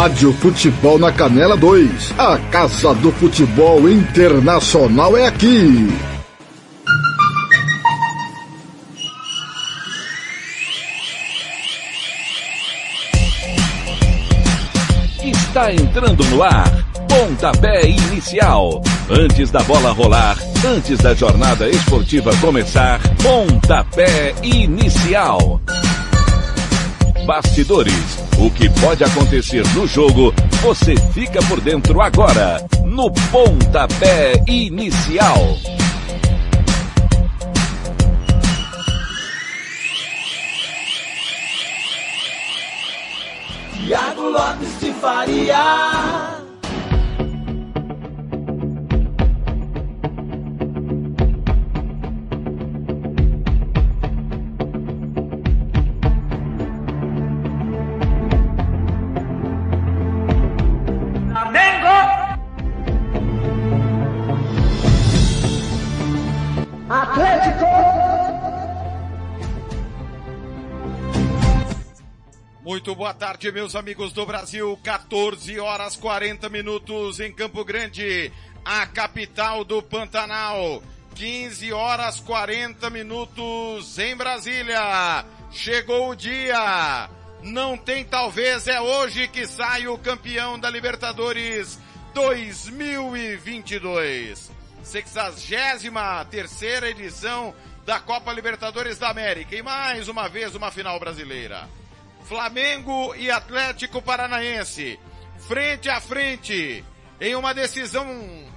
Rádio Futebol na Canela 2. A Casa do Futebol Internacional é aqui. Está entrando no ar. Pontapé inicial. Antes da bola rolar, antes da jornada esportiva começar, pontapé inicial. Bastidores. O que pode acontecer no jogo, você fica por dentro agora, no pontapé inicial. Tiago Lopes de Faria. Muito boa tarde, meus amigos do Brasil. 14 horas 40 minutos em Campo Grande, a capital do Pantanal. 15 horas 40 minutos em Brasília. Chegou o dia. Não tem talvez, é hoje que sai o campeão da Libertadores 2022. 63 terceira edição da Copa Libertadores da América. E mais uma vez uma final brasileira. Flamengo e Atlético Paranaense, frente a frente, em uma decisão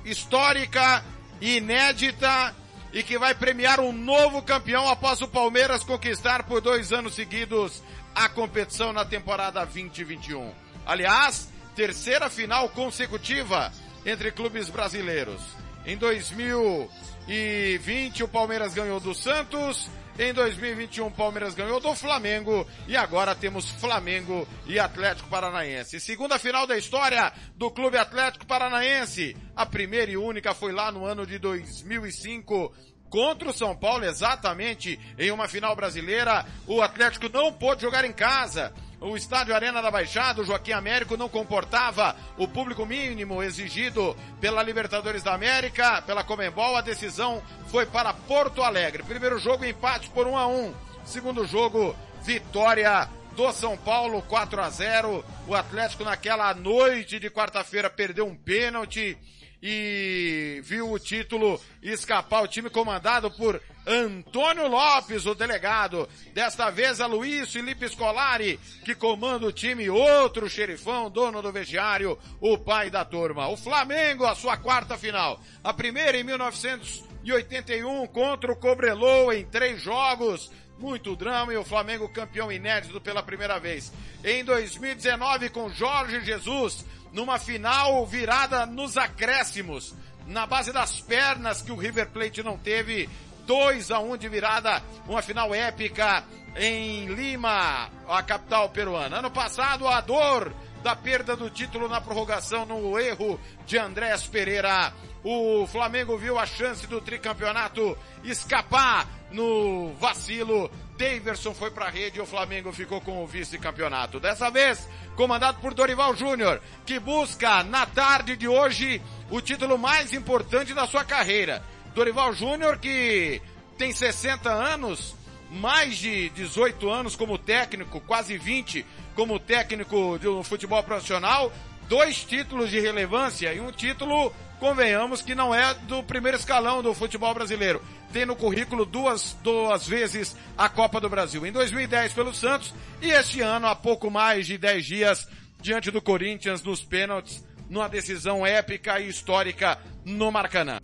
histórica, inédita e que vai premiar um novo campeão após o Palmeiras conquistar por dois anos seguidos a competição na temporada 2021. Aliás, terceira final consecutiva entre clubes brasileiros. Em 2020 o Palmeiras ganhou do Santos, em 2021 o Palmeiras ganhou do Flamengo e agora temos Flamengo e Atlético Paranaense. Segunda final da história do Clube Atlético Paranaense. A primeira e única foi lá no ano de 2005 contra o São Paulo, exatamente em uma final brasileira. O Atlético não pôde jogar em casa. O estádio Arena da Baixada, o Joaquim Américo, não comportava o público mínimo exigido pela Libertadores da América, pela Comembol. A decisão foi para Porto Alegre. Primeiro jogo, empate por 1 a 1. Segundo jogo, vitória do São Paulo, 4 a 0. O Atlético naquela noite de quarta-feira perdeu um pênalti e viu o título escapar. O time comandado por Antônio Lopes, o delegado. Desta vez a Luiz Felipe Scolari, que comanda o time, outro xerifão, dono do vestiário, o pai da turma. O Flamengo, a sua quarta final. A primeira em 1981 contra o Cobreloa em três jogos. Muito drama e o Flamengo campeão inédito pela primeira vez. Em 2019 com Jorge Jesus, numa final virada nos acréscimos, na base das pernas que o River Plate não teve, 2 a 1 de virada, uma final épica em Lima, a capital peruana. Ano passado, a dor da perda do título na prorrogação no erro de Andrés Pereira. O Flamengo viu a chance do tricampeonato escapar no vacilo. Daverson foi para a rede e o Flamengo ficou com o vice-campeonato. Dessa vez, comandado por Dorival Júnior, que busca na tarde de hoje o título mais importante da sua carreira. Dorival Júnior que tem 60 anos, mais de 18 anos como técnico, quase 20 como técnico do futebol profissional, dois títulos de relevância e um título, convenhamos, que não é do primeiro escalão do futebol brasileiro. Tem no currículo duas, duas vezes a Copa do Brasil. Em 2010 pelo Santos e este ano, há pouco mais de 10 dias, diante do Corinthians nos pênaltis, numa decisão épica e histórica no Maracanã.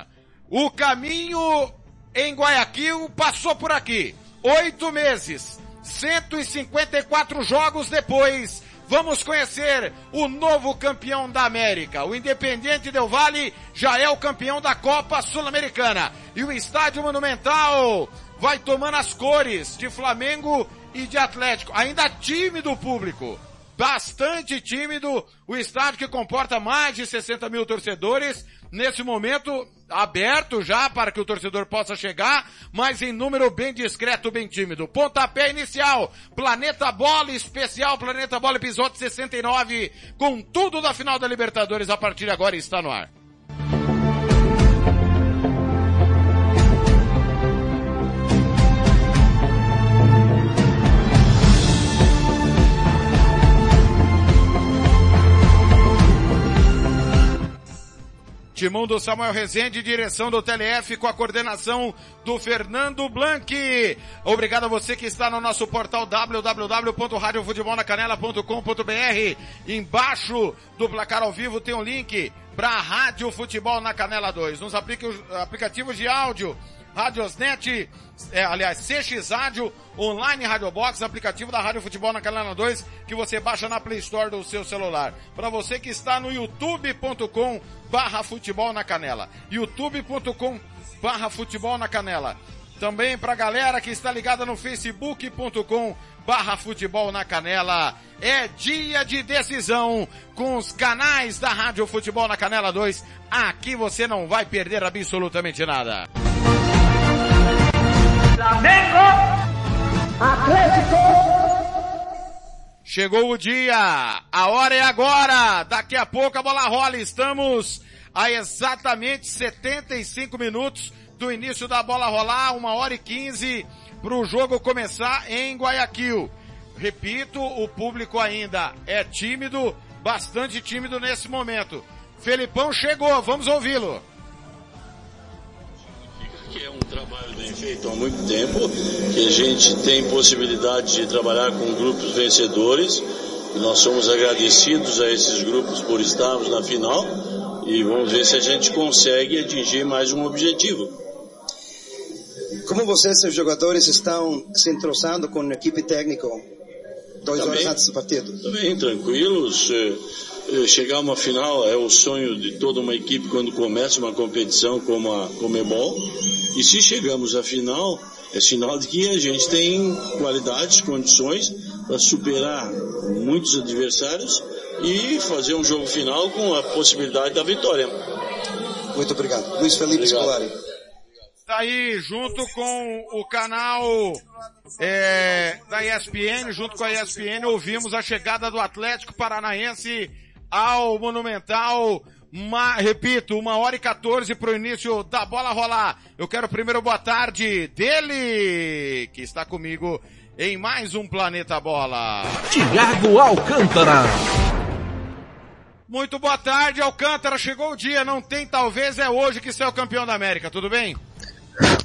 O caminho em Guayaquil passou por aqui. Oito meses, 154 jogos depois, vamos conhecer o novo campeão da América. O Independente Del Vale já é o campeão da Copa Sul-Americana. E o Estádio Monumental vai tomando as cores de Flamengo e de Atlético. Ainda time do público. Bastante tímido, o estádio que comporta mais de 60 mil torcedores, nesse momento aberto já para que o torcedor possa chegar, mas em número bem discreto, bem tímido. Pontapé inicial, Planeta Bola especial, Planeta Bola episódio 69, com tudo da final da Libertadores a partir de agora está no ar. Timão do Samuel Rezende, direção do TLF com a coordenação do Fernando Blanc. Obrigado a você que está no nosso portal www.radiofutebolnacanela.com.br. Embaixo do placar ao vivo tem um link para Rádio Futebol na Canela 2. Nos aplicativos de áudio Radiosnet, é, aliás, CX Rádio, online Rádio Box, aplicativo da Rádio Futebol na Canela 2, que você baixa na Play Store do seu celular. Para você que está no youtube.com barra futebol na canela. youtube.com barra futebol na canela. Também para galera que está ligada no facebook.com barra futebol na canela. É dia de decisão com os canais da Rádio Futebol na Canela 2. Aqui você não vai perder absolutamente nada. Flamengo, Atlético. Chegou o dia, a hora é agora. Daqui a pouco a bola rola. Estamos a exatamente 75 minutos do início da bola rolar, uma hora e 15 para o jogo começar em Guayaquil. Repito, o público ainda é tímido, bastante tímido nesse momento. Felipão chegou, vamos ouvi-lo que é um trabalho bem feito há muito tempo, que a gente tem possibilidade de trabalhar com grupos vencedores. Nós somos agradecidos a esses grupos por estarmos na final e vamos ver se a gente consegue atingir mais um objetivo. Como vocês, seus jogadores, estão se entrosando com a equipe técnica dois horas antes do partido? Também tranquilos. Eh, chegar a uma final é o sonho de toda uma equipe quando começa uma competição como a Comebol. E se chegamos à final, é sinal de que a gente tem qualidades, condições para superar muitos adversários e fazer um jogo final com a possibilidade da vitória. Muito obrigado. Luiz Felipe Scolari. Tá aí, junto com o canal é, da ESPN, junto com a ESPN, ouvimos a chegada do Atlético Paranaense ao Monumental. Uma, repito, uma hora e 14 para o início da bola rolar. Eu quero primeiro boa tarde dele, que está comigo em mais um Planeta Bola. Tiago Alcântara. Muito boa tarde, Alcântara. Chegou o dia, não tem talvez é hoje que você é o campeão da América, tudo bem?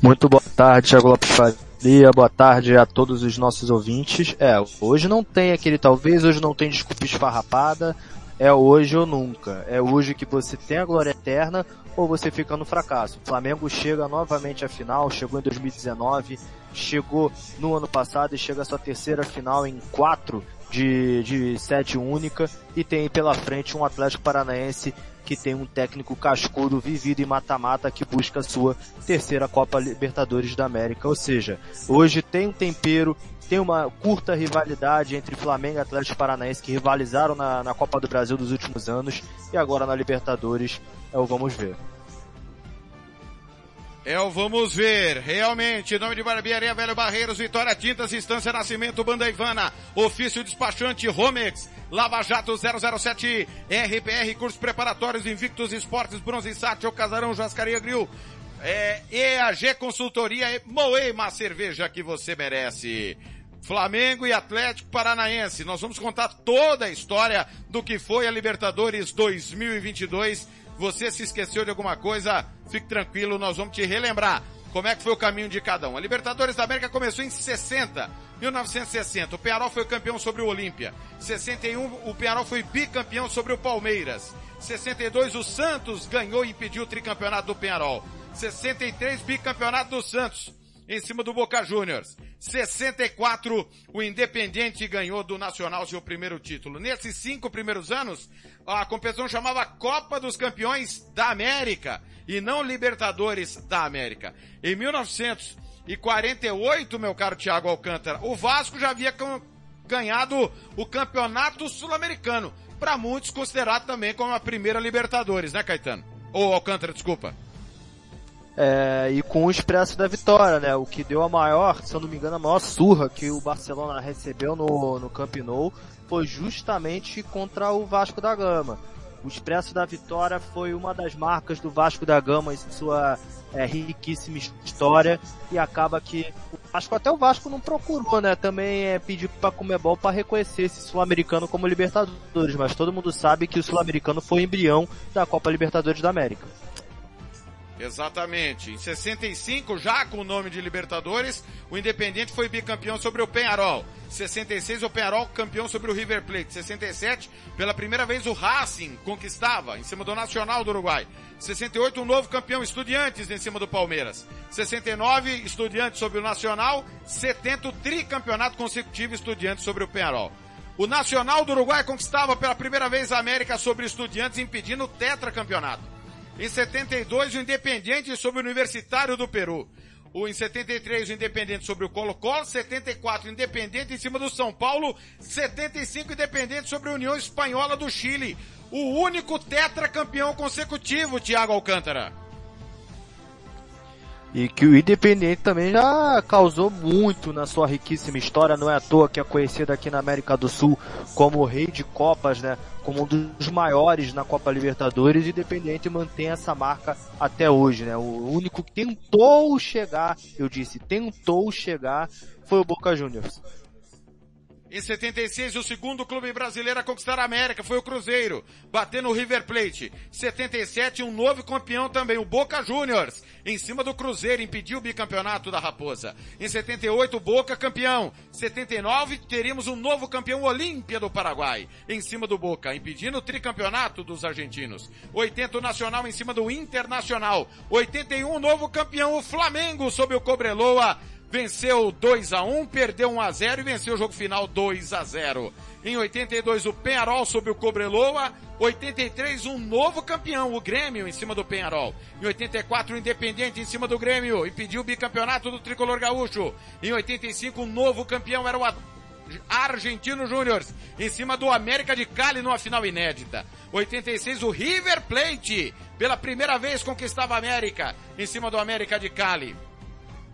Muito boa tarde, Thiago Lopes Faria. Boa tarde a todos os nossos ouvintes. É, hoje não tem aquele talvez, hoje não tem desculpa esfarrapada é hoje ou nunca. É hoje que você tem a glória eterna ou você fica no fracasso. O Flamengo chega novamente à final, chegou em 2019, chegou no ano passado e chega à sua terceira final em quatro de, de sete única e tem pela frente um Atlético Paranaense que tem um técnico cascudo vivido em mata-mata que busca sua terceira Copa Libertadores da América. Ou seja, hoje tem um tempero, tem uma curta rivalidade entre Flamengo e Atlético Paranaense que rivalizaram na, na Copa do Brasil dos últimos anos e agora na Libertadores é o vamos ver. É o vamos ver, realmente, nome de Barbearia Velho Barreiros, Vitória Tintas, Instância Nascimento, Banda Ivana, Ofício Despachante, Romex, Lava Jato 007, RPR, Cursos Preparatórios, Invictus Esportes, Bronze Sat, O Casarão, Jascaria Grill, é, EAG Consultoria, Moema Cerveja que você merece. Flamengo e Atlético Paranaense. Nós vamos contar toda a história do que foi a Libertadores 2022. Você se esqueceu de alguma coisa? Fique tranquilo, nós vamos te relembrar como é que foi o caminho de cada um. A Libertadores da América começou em 60, 1960. O Penarol foi campeão sobre o Olímpia. 61, o Penarol foi bicampeão sobre o Palmeiras. 62, o Santos ganhou e impediu o tricampeonato do Penarol. 63, bicampeonato do Santos em cima do Boca Juniors. 64, o Independiente ganhou do Nacional seu primeiro título. Nesses cinco primeiros anos, a competição chamava Copa dos Campeões da América e não Libertadores da América. Em 1948, meu caro Thiago Alcântara, o Vasco já havia ganhado o campeonato sul-americano. Para muitos considerado também como a primeira Libertadores, né, Caetano? Ou Alcântara, desculpa. É, e com o expresso da vitória, né? O que deu a maior, se eu não me engano, a maior surra que o Barcelona recebeu no, no Camp Nou foi justamente contra o Vasco da Gama. O expresso da vitória foi uma das marcas do Vasco da Gama em sua é, riquíssima história e acaba que o Vasco até o Vasco não procurou, né? Também é pedir para Comebol para reconhecer esse sul-americano como Libertadores, mas todo mundo sabe que o sul-americano foi o embrião da Copa Libertadores da América. Exatamente. Em 65, já com o nome de Libertadores, o Independente foi bicampeão sobre o Penharol. 66, o Penharol campeão sobre o River Plate. 67, pela primeira vez o Racing conquistava, em cima do Nacional do Uruguai. 68, um novo campeão Estudiantes em cima do Palmeiras. 69, Estudiantes sobre o Nacional. 70, o tricampeonato consecutivo Estudiantes sobre o Penharol. O Nacional do Uruguai conquistava pela primeira vez a América sobre Estudiantes, impedindo o tetracampeonato. Em 72, o Independiente sobre o Universitário do Peru. O, em 73, o Independente sobre o Colo-Colo. 74, Independente em cima do São Paulo. 75, Independente sobre a União Espanhola do Chile. O único tetracampeão consecutivo, Thiago Alcântara. E que o Independente também já causou muito na sua riquíssima história, não é à toa que é conhecido aqui na América do Sul como o rei de Copas, né? Como um dos maiores na Copa Libertadores, Independente mantém essa marca até hoje, né? O único que tentou chegar, eu disse, tentou chegar, foi o Boca Juniors. Em 76, o segundo clube brasileiro a conquistar a América foi o Cruzeiro, batendo o River Plate. 77, um novo campeão também, o Boca Juniors, em cima do Cruzeiro, impediu o bicampeonato da Raposa. Em 78, o Boca campeão. 79, teríamos um novo campeão Olímpia do Paraguai, em cima do Boca, impedindo o tricampeonato dos argentinos. 80, o Nacional em cima do Internacional. 81, novo campeão, o Flamengo, sob o Cobreloa venceu 2 a 1 perdeu 1 a 0 e venceu o jogo final 2 a 0 Em 82, o Penharol sobre o Cobreloa. 83, um novo campeão, o Grêmio, em cima do Penharol. Em 84, o Independente em cima do Grêmio, impediu o bicampeonato do Tricolor Gaúcho. Em 85, um novo campeão era o Argentino Júnior, em cima do América de Cali numa final inédita. 86, o River Plate, pela primeira vez conquistava a América, em cima do América de Cali.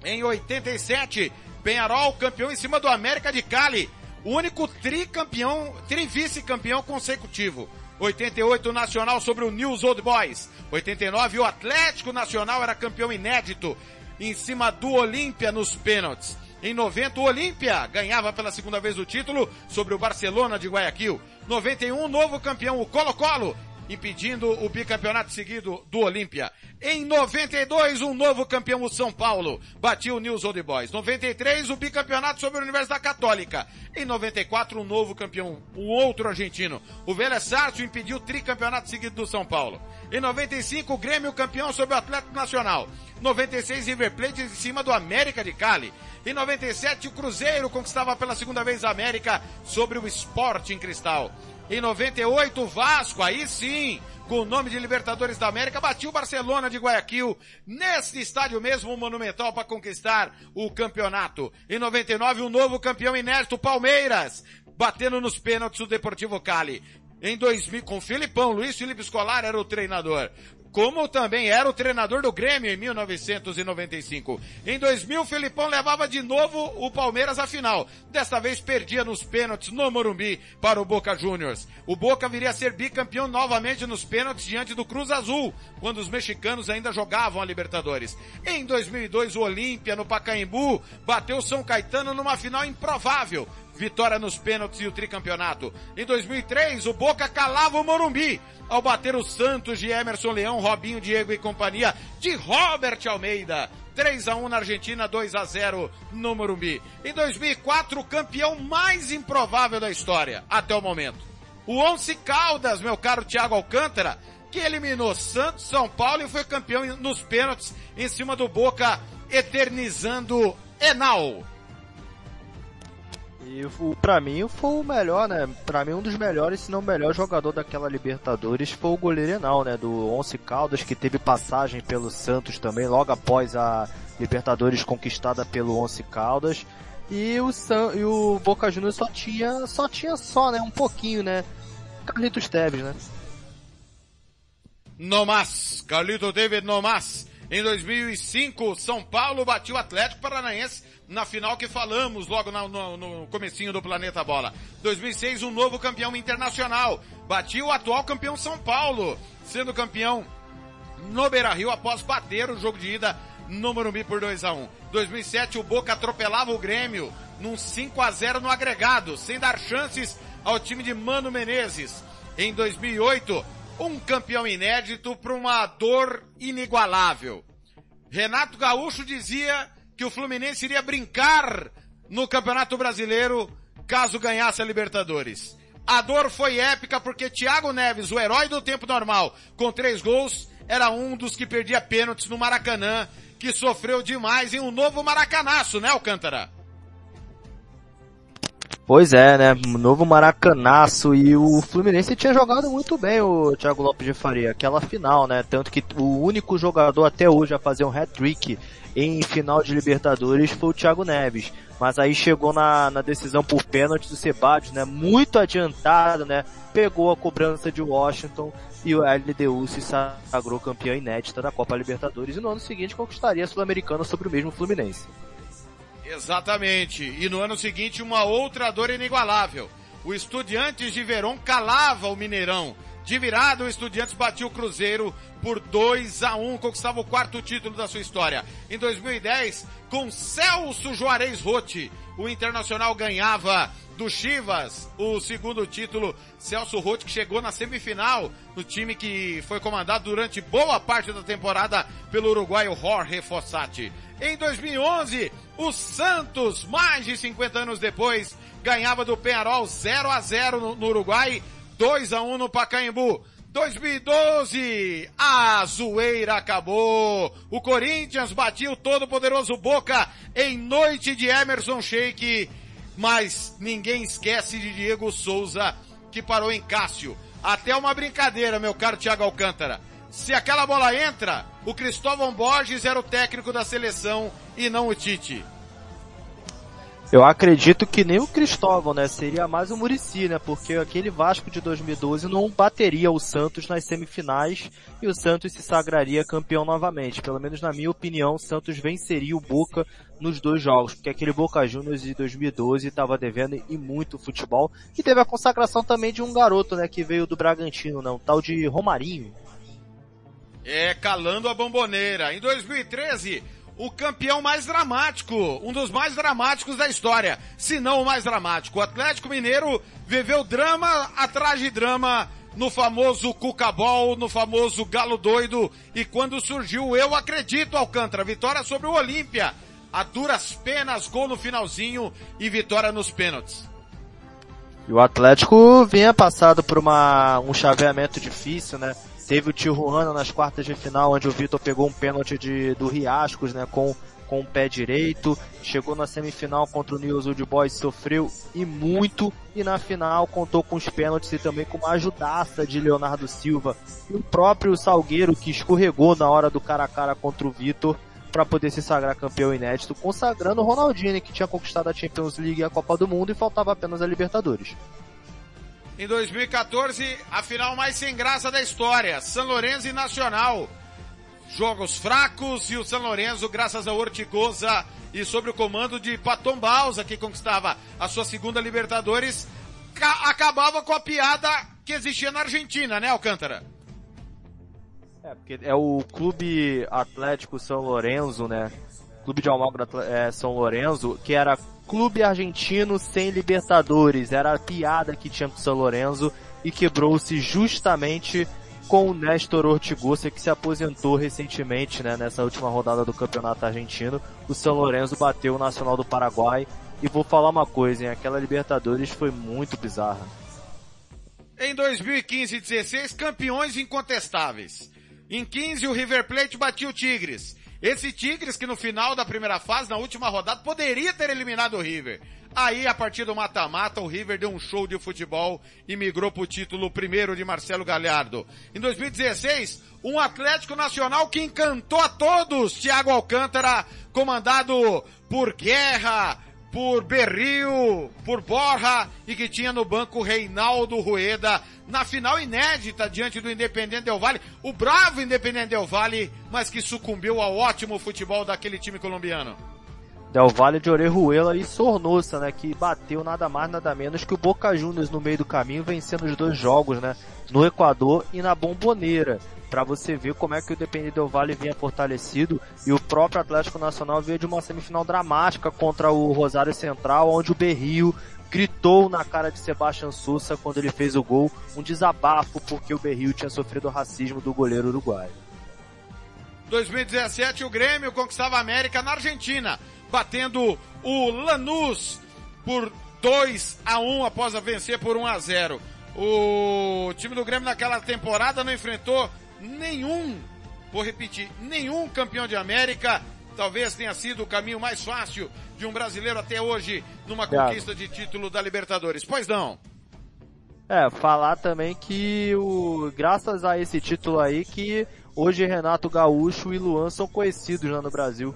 Em 87, Penharol campeão em cima do América de Cali. O único tricampeão, trivice-campeão consecutivo. 88 Nacional sobre o News Old Boys. 89 o Atlético Nacional era campeão inédito em cima do Olímpia nos pênaltis. Em 90 o Olímpia ganhava pela segunda vez o título sobre o Barcelona de Guayaquil. 91 novo campeão o Colo-Colo impedindo o bicampeonato seguido do Olímpia. Em 92, um novo campeão, o São Paulo, batiu o News Old Boys. 93, o bicampeonato sobre a Universidade Católica. Em 94, um novo campeão, um outro argentino. O Vélez Sarsfield impediu o tricampeonato seguido do São Paulo. Em 95, o Grêmio campeão sobre o Atlético Nacional. 96, River Plate em cima do América de Cali. Em 97, o Cruzeiro conquistava pela segunda vez a América sobre o Sport em Cristal. Em 98, o Vasco, aí sim, com o nome de Libertadores da América, batiu o Barcelona de Guayaquil, neste estádio mesmo monumental para conquistar o campeonato. Em 99, o um novo campeão inédito, Palmeiras, batendo nos pênaltis o Deportivo Cali. Em 2000, com Filipão, Luiz Felipe Escolar era o treinador como também era o treinador do Grêmio em 1995. Em 2000, o Felipão levava de novo o Palmeiras à final. Desta vez perdia nos pênaltis no Morumbi para o Boca Juniors. O Boca viria a ser bicampeão novamente nos pênaltis diante do Cruz Azul, quando os mexicanos ainda jogavam a Libertadores. Em 2002, o Olímpia no Pacaembu bateu São Caetano numa final improvável vitória nos pênaltis e o tricampeonato. Em 2003, o Boca calava o Morumbi ao bater o Santos de Emerson Leão, Robinho, Diego e companhia de Robert Almeida. 3 a 1 na Argentina, 2 a 0 no Morumbi. Em 2004, o campeão mais improvável da história até o momento. O Once Caldas, meu caro Thiago Alcântara, que eliminou Santos, São Paulo e foi campeão nos pênaltis em cima do Boca, eternizando Enal. E o, pra mim foi o melhor, né? Pra mim um dos melhores, se não o melhor jogador daquela Libertadores foi o goleiro Enal, né? Do Once Caldas, que teve passagem pelo Santos também, logo após a Libertadores conquistada pelo Once Caldas. E o, San, e o Boca Juniors só tinha, só tinha só, né? Um pouquinho, né? Carlitos Teves, né? No mais, Carlito David no mais. Em 2005, São Paulo bateu o Atlético Paranaense na final que falamos logo no, no, no comecinho do Planeta Bola. 2006, um novo campeão internacional. Batiu o atual campeão São Paulo, sendo campeão no Beira-Rio após bater o jogo de ida no Morumbi por 2 a 1 2007, o Boca atropelava o Grêmio num 5 a 0 no agregado, sem dar chances ao time de Mano Menezes. Em 2008, um campeão inédito para uma dor inigualável. Renato Gaúcho dizia que o Fluminense iria brincar no Campeonato Brasileiro caso ganhasse a Libertadores. A dor foi épica porque Thiago Neves, o herói do tempo normal, com três gols, era um dos que perdia pênaltis no Maracanã, que sofreu demais em um novo Maracanaço, né, Alcântara? Pois é, né? Novo Maracanaço e o Fluminense tinha jogado muito bem o Thiago Lopes de Faria, aquela final, né? Tanto que o único jogador até hoje a fazer um hat-trick em final de Libertadores foi o Thiago Neves. Mas aí chegou na, na decisão por pênalti do Sebadios, né? Muito adiantado, né? Pegou a cobrança de Washington e o LDU se sagrou campeão inédita da Copa Libertadores e no ano seguinte conquistaria a Sul-Americana sobre o mesmo Fluminense. Exatamente. E no ano seguinte, uma outra dor inigualável. O Estudiantes de Verón calava o Mineirão. De virada, o Estudiantes batia o Cruzeiro por 2 a 1 conquistava o quarto título da sua história. Em 2010, com Celso Juarez Rotti, o Internacional ganhava do Chivas o segundo título. Celso Rotti que chegou na semifinal no time que foi comandado durante boa parte da temporada pelo uruguaio Jorge Fossati. Em 2011, o Santos, mais de 50 anos depois, ganhava do Penharol 0 a 0 no, Uruguai, 2 a 1 no Pacaembu. 2012, a zoeira acabou. O Corinthians batia o todo poderoso Boca em noite de Emerson Sheik, mas ninguém esquece de Diego Souza, que parou em Cássio. Até uma brincadeira, meu caro Thiago Alcântara. Se aquela bola entra, o Cristóvão Borges era o técnico da seleção e não o Tite. Eu acredito que nem o Cristóvão, né? Seria mais o Murici, né? Porque aquele Vasco de 2012 não bateria o Santos nas semifinais e o Santos se sagraria campeão novamente. Pelo menos na minha opinião, o Santos venceria o Boca nos dois jogos, porque aquele Boca Juniors de 2012 estava devendo e muito futebol. E teve a consagração também de um garoto, né? Que veio do Bragantino, né? Um tal de Romarinho. É, calando a bomboneira. Em 2013, o campeão mais dramático, um dos mais dramáticos da história, se não o mais dramático. O Atlético Mineiro viveu drama atrás de drama no famoso Cucabol, no famoso Galo Doido, e quando surgiu Eu Acredito Alcântara, vitória sobre o Olímpia, a duras penas, gol no finalzinho e vitória nos pênaltis. E o Atlético vinha passado por uma, um chaveamento difícil, né? Teve o Tijuana nas quartas de final, onde o Vitor pegou um pênalti de, do Riascos, né, com, com o pé direito. Chegou na semifinal contra o News Old Boys, sofreu e muito. E na final contou com os pênaltis e também com uma ajudaça de Leonardo Silva. E o próprio Salgueiro, que escorregou na hora do cara a cara contra o Vitor para poder se sagrar campeão inédito, consagrando o Ronaldinho, que tinha conquistado a Champions League e a Copa do Mundo e faltava apenas a Libertadores. Em 2014, a final mais sem graça da história, São Lourenço e Nacional. Jogos fracos e o São Lourenço, graças ao Ortigosa e sob o comando de Patom Balsa, que conquistava a sua segunda Libertadores, acabava com a piada que existia na Argentina, né, Alcântara? É, porque é o Clube Atlético São Lourenço, né? Clube de Almagro é, São Lourenço, que era clube argentino sem Libertadores. Era a piada que tinha pro São Lourenço e quebrou-se justamente com o Néstor Ortigosa que se aposentou recentemente, né, nessa última rodada do Campeonato Argentino. O São Lourenço bateu o Nacional do Paraguai. E vou falar uma coisa, hein, aquela Libertadores foi muito bizarra. Em 2015 e 16, campeões incontestáveis. Em 15, o River Plate batia o Tigres. Esse Tigres que no final da primeira fase, na última rodada, poderia ter eliminado o River. Aí, a partir do mata-mata, o River deu um show de futebol e migrou para o título primeiro de Marcelo Galhardo. Em 2016, um Atlético Nacional que encantou a todos, Thiago Alcântara, comandado por Guerra, por Berrio, por Borja e que tinha no banco Reinaldo Rueda na final inédita diante do Independente Del Valle, o bravo Independente Del Valle, mas que sucumbiu ao ótimo futebol daquele time colombiano. Del Valle de Orejuela e Sornosa, né, que bateu nada mais nada menos que o Boca Juniors no meio do caminho, vencendo os dois jogos, né, no Equador e na Bomboneira para você ver como é que o Independente Del Vale vinha fortalecido e o próprio Atlético Nacional veio de uma semifinal dramática contra o Rosário Central, onde o Berrio gritou na cara de Sebastião Sousa quando ele fez o gol, um desabafo porque o Berrio tinha sofrido o racismo do goleiro uruguaio. 2017 o Grêmio conquistava a América na Argentina, batendo o Lanús por 2 a 1 após a vencer por 1 a 0. O time do Grêmio naquela temporada não enfrentou nenhum, vou repetir, nenhum campeão de América talvez tenha sido o caminho mais fácil de um brasileiro até hoje numa conquista de título da Libertadores. Pois não. É, falar também que o, graças a esse título aí que hoje Renato Gaúcho e Luan são conhecidos lá no Brasil.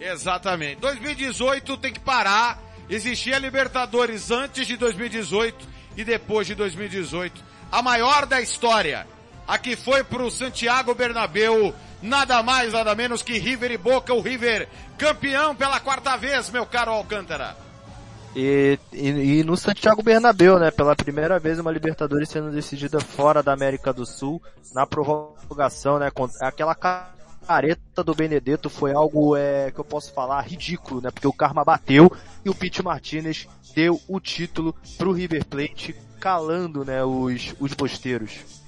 Exatamente. 2018 tem que parar. Existia Libertadores antes de 2018 e depois de 2018. A maior da história. A que foi pro Santiago Bernabeu, nada mais, nada menos que River e Boca, o River campeão pela quarta vez, meu caro Alcântara. E, e, e, no Santiago Bernabéu, né, pela primeira vez uma Libertadores sendo decidida fora da América do Sul, na prorrogação, né, aquela careta do Benedetto foi algo é, que eu posso falar ridículo, né, porque o karma bateu e o Pete Martinez deu o título pro River Plate, calando, né, os, os posteiros.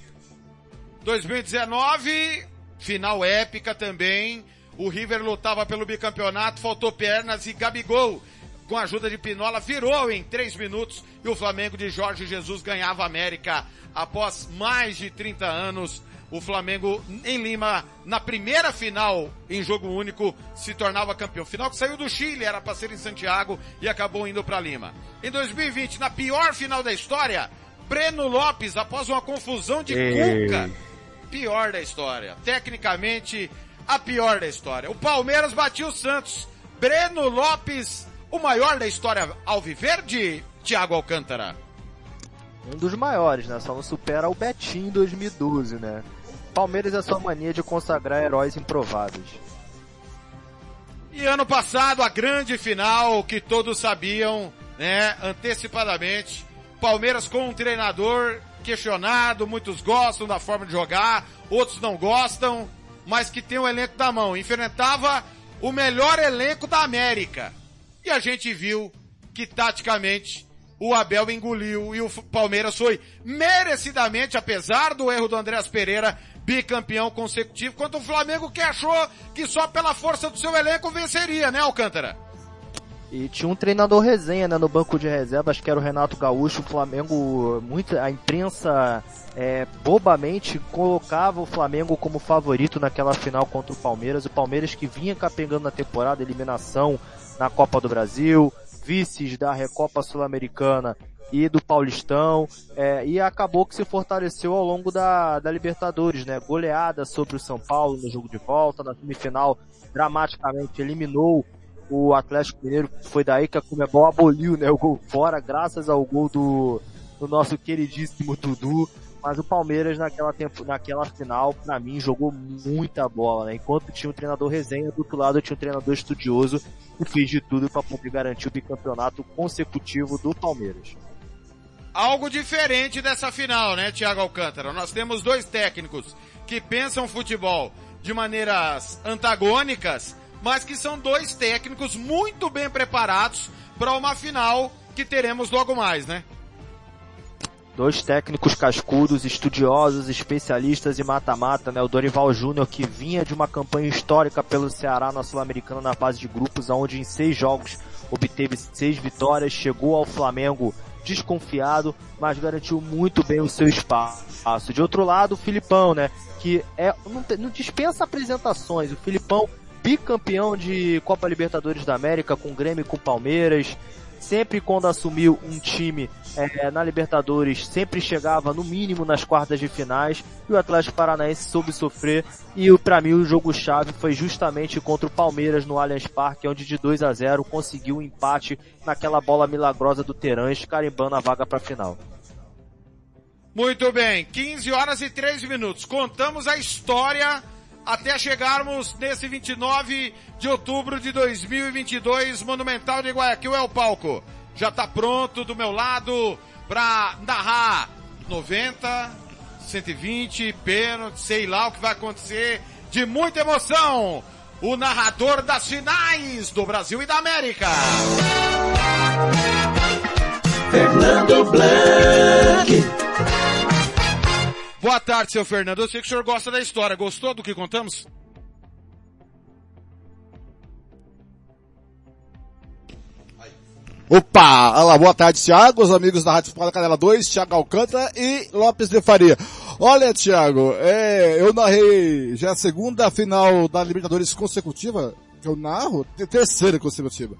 2019, final épica também. O River lutava pelo bicampeonato, faltou pernas e Gabigol, com a ajuda de Pinola, virou em três minutos e o Flamengo de Jorge Jesus ganhava a América após mais de 30 anos. O Flamengo em Lima, na primeira final em jogo único, se tornava campeão. Final que saiu do Chile, era para ser em Santiago e acabou indo para Lima. Em 2020, na pior final da história, Breno Lopes, após uma confusão de Ei. Cuca, pior da história. Tecnicamente, a pior da história. O Palmeiras batia o Santos. Breno Lopes, o maior da história alviverde, Thiago Alcântara. Um dos maiores, né? Só não supera o Betinho 2012, né? Palmeiras é sua mania de consagrar heróis improváveis. E ano passado, a grande final que todos sabiam, né, antecipadamente. Palmeiras com um treinador questionado, muitos gostam da forma de jogar, outros não gostam, mas que tem o um elenco da mão. Enfrentava o melhor elenco da América. E a gente viu que taticamente o Abel engoliu e o Palmeiras foi merecidamente, apesar do erro do Andréas Pereira, bicampeão consecutivo, quanto o Flamengo que achou que só pela força do seu elenco venceria, né, Alcântara? E tinha um treinador resenha, né, no banco de reservas, que era o Renato Gaúcho. O Flamengo, muito, a imprensa é, bobamente colocava o Flamengo como favorito naquela final contra o Palmeiras. O Palmeiras que vinha capengando na temporada, eliminação na Copa do Brasil, vices da Recopa Sul-Americana e do Paulistão, é, e acabou que se fortaleceu ao longo da, da Libertadores, né? Goleada sobre o São Paulo no jogo de volta, na semifinal dramaticamente eliminou o Atlético Mineiro, foi daí que a Comebol aboliu, né, o gol fora, graças ao gol do, do nosso queridíssimo Dudu, mas o Palmeiras naquela, tempo, naquela final, para mim, jogou muita bola, né? Enquanto tinha um treinador resenha, do outro lado tinha um treinador estudioso que fez de tudo para poder garantir o bicampeonato consecutivo do Palmeiras. Algo diferente dessa final, né, Thiago Alcântara? Nós temos dois técnicos que pensam futebol de maneiras antagônicas, mas que são dois técnicos muito bem preparados para uma final que teremos logo mais, né? Dois técnicos cascudos, estudiosos, especialistas em mata-mata, né? O Dorival Júnior que vinha de uma campanha histórica pelo Ceará na Sul-Americana na fase de grupos, onde em seis jogos obteve seis vitórias, chegou ao Flamengo desconfiado, mas garantiu muito bem o seu espaço. De outro lado, o Filipão, né? Que é, não, não dispensa apresentações. O Filipão bicampeão de Copa Libertadores da América com o Grêmio e com o Palmeiras, sempre quando assumiu um time é, na Libertadores, sempre chegava no mínimo nas quartas de finais, e o Atlético Paranaense soube sofrer, e para mim o jogo-chave foi justamente contra o Palmeiras no Allianz Parque, onde de 2 a 0 conseguiu um empate naquela bola milagrosa do Terãs, carimbando a vaga para a final. Muito bem, 15 horas e 3 minutos. Contamos a história até chegarmos nesse 29 de outubro de 2022, Monumental de Guayaquil é o palco. Já está pronto do meu lado para narrar 90, 120, pênalti, sei lá o que vai acontecer, de muita emoção. O narrador das finais do Brasil e da América. Fernando Blanc. Boa tarde, seu Fernando. Eu sei que o senhor gosta da história. Gostou do que contamos? Opa! Olá, boa tarde, Thiago, os amigos da Rádio Futebol da Canela 2, Thiago Alcântara e Lopes de Faria. Olha, Thiago, é, eu narrei já a segunda final da Libertadores consecutiva, que eu narro, terceira consecutiva.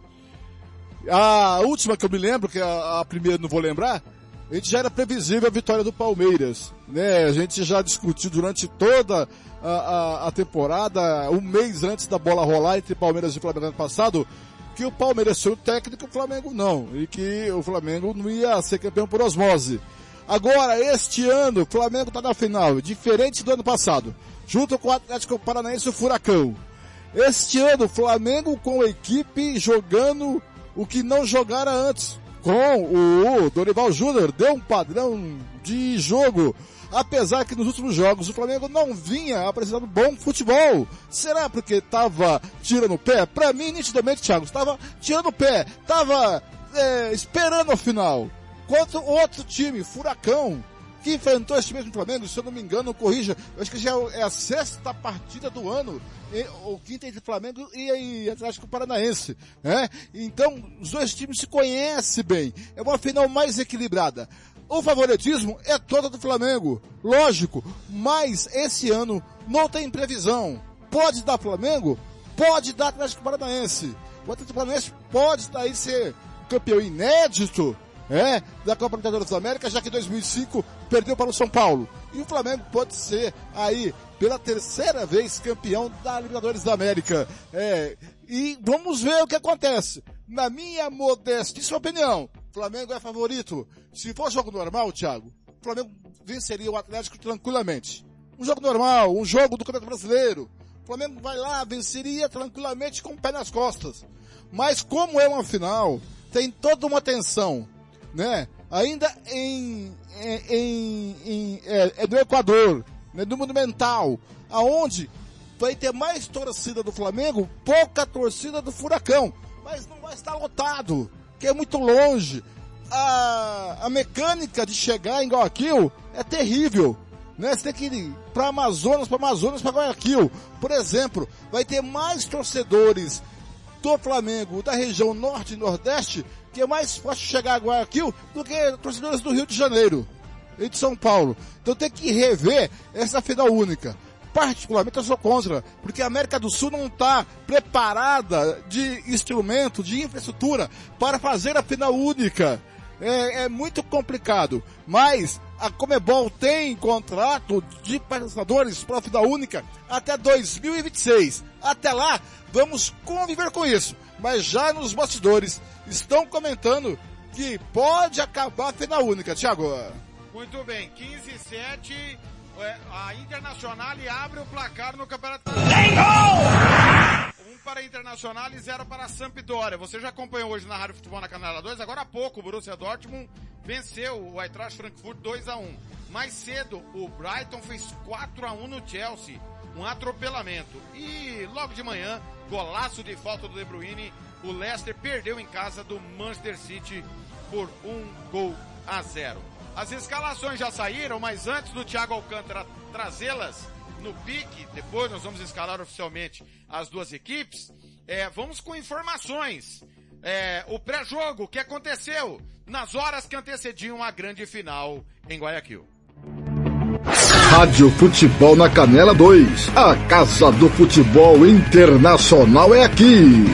A última que eu me lembro, que a, a primeira não vou lembrar, a gente já era previsível a vitória do Palmeiras, né? A gente já discutiu durante toda a, a, a temporada, um mês antes da bola rolar entre Palmeiras e Flamengo ano passado, que o Palmeiras seria o técnico o Flamengo não, e que o Flamengo não ia ser campeão por osmose. Agora, este ano, o Flamengo está na final, diferente do ano passado, junto com o Atlético Paranaense e o Furacão. Este ano, o Flamengo com a equipe jogando o que não jogara antes com o Dorival Júnior, deu um padrão de jogo. Apesar que nos últimos jogos o Flamengo não vinha apresentando bom futebol. Será porque estava tirando o pé? Para mim, nitidamente, Thiago, estava tirando o pé, estava é, esperando a final. Quanto outro time, Furacão, que enfrentou esse mesmo Flamengo, se eu não me engano, corrija, eu acho que já é a sexta partida do ano, o quinta entre Flamengo e, Atlético Paranaense, né? Então, os dois times se conhecem bem, é uma final mais equilibrada. O favoritismo é todo do Flamengo, lógico, mas esse ano não tem previsão. Pode dar Flamengo, pode dar Atlético Paranaense. O Atlético Paranaense pode daí ser campeão inédito, é, da Copa Libertadores da América, já que em 2005 perdeu para o São Paulo. E o Flamengo pode ser aí pela terceira vez campeão da Libertadores da América. É, e vamos ver o que acontece. Na minha modestíssima opinião, Flamengo é favorito. Se for jogo normal, Thiago, o Flamengo venceria o Atlético tranquilamente. Um jogo normal, um jogo do Campeonato Brasileiro. O Flamengo vai lá, venceria tranquilamente com o pé nas costas. Mas como é uma final, tem toda uma tensão né? Ainda em, em, em é, é, do Equador, né? do Monumental, aonde vai ter mais torcida do Flamengo, pouca torcida do Furacão, mas não vai estar lotado, que é muito longe. A, a mecânica de chegar em Guayaquil é terrível. Né? Você tem que ir para Amazonas, para Amazonas, para Guayaquil. Por exemplo, vai ter mais torcedores do Flamengo da região norte e nordeste que é mais fácil chegar a Guayaquil do que torcedores do Rio de Janeiro e de São Paulo. Então tem que rever essa final única. Particularmente eu sou contra, porque a América do Sul não está preparada de instrumento, de infraestrutura para fazer a final única. É, é, muito complicado. Mas a Comebol tem contrato de patrocinadores para a final única até 2026. Até lá, vamos conviver com isso. Mas já nos bastidores, estão comentando que pode acabar a final única, Thiago. Muito bem, 15 e 7, é, a Internacional abre o placar no Campeonato Um para a Internacional e zero para a Sampdoria. Você já acompanhou hoje na Rádio Futebol na Canela 2, agora há pouco o Borussia Dortmund venceu o Eintracht Frankfurt 2 a 1. Mais cedo, o Brighton fez 4 a 1 no Chelsea, um atropelamento. E logo de manhã, golaço de falta do De Bruyne o Leicester perdeu em casa do Manchester City por um gol a zero. As escalações já saíram, mas antes do Thiago Alcântara trazê-las no pique, depois nós vamos escalar oficialmente as duas equipes, é, vamos com informações. É, o pré-jogo, o que aconteceu nas horas que antecediam a grande final em Guayaquil. Rádio Futebol na Canela 2. A Casa do Futebol Internacional é aqui.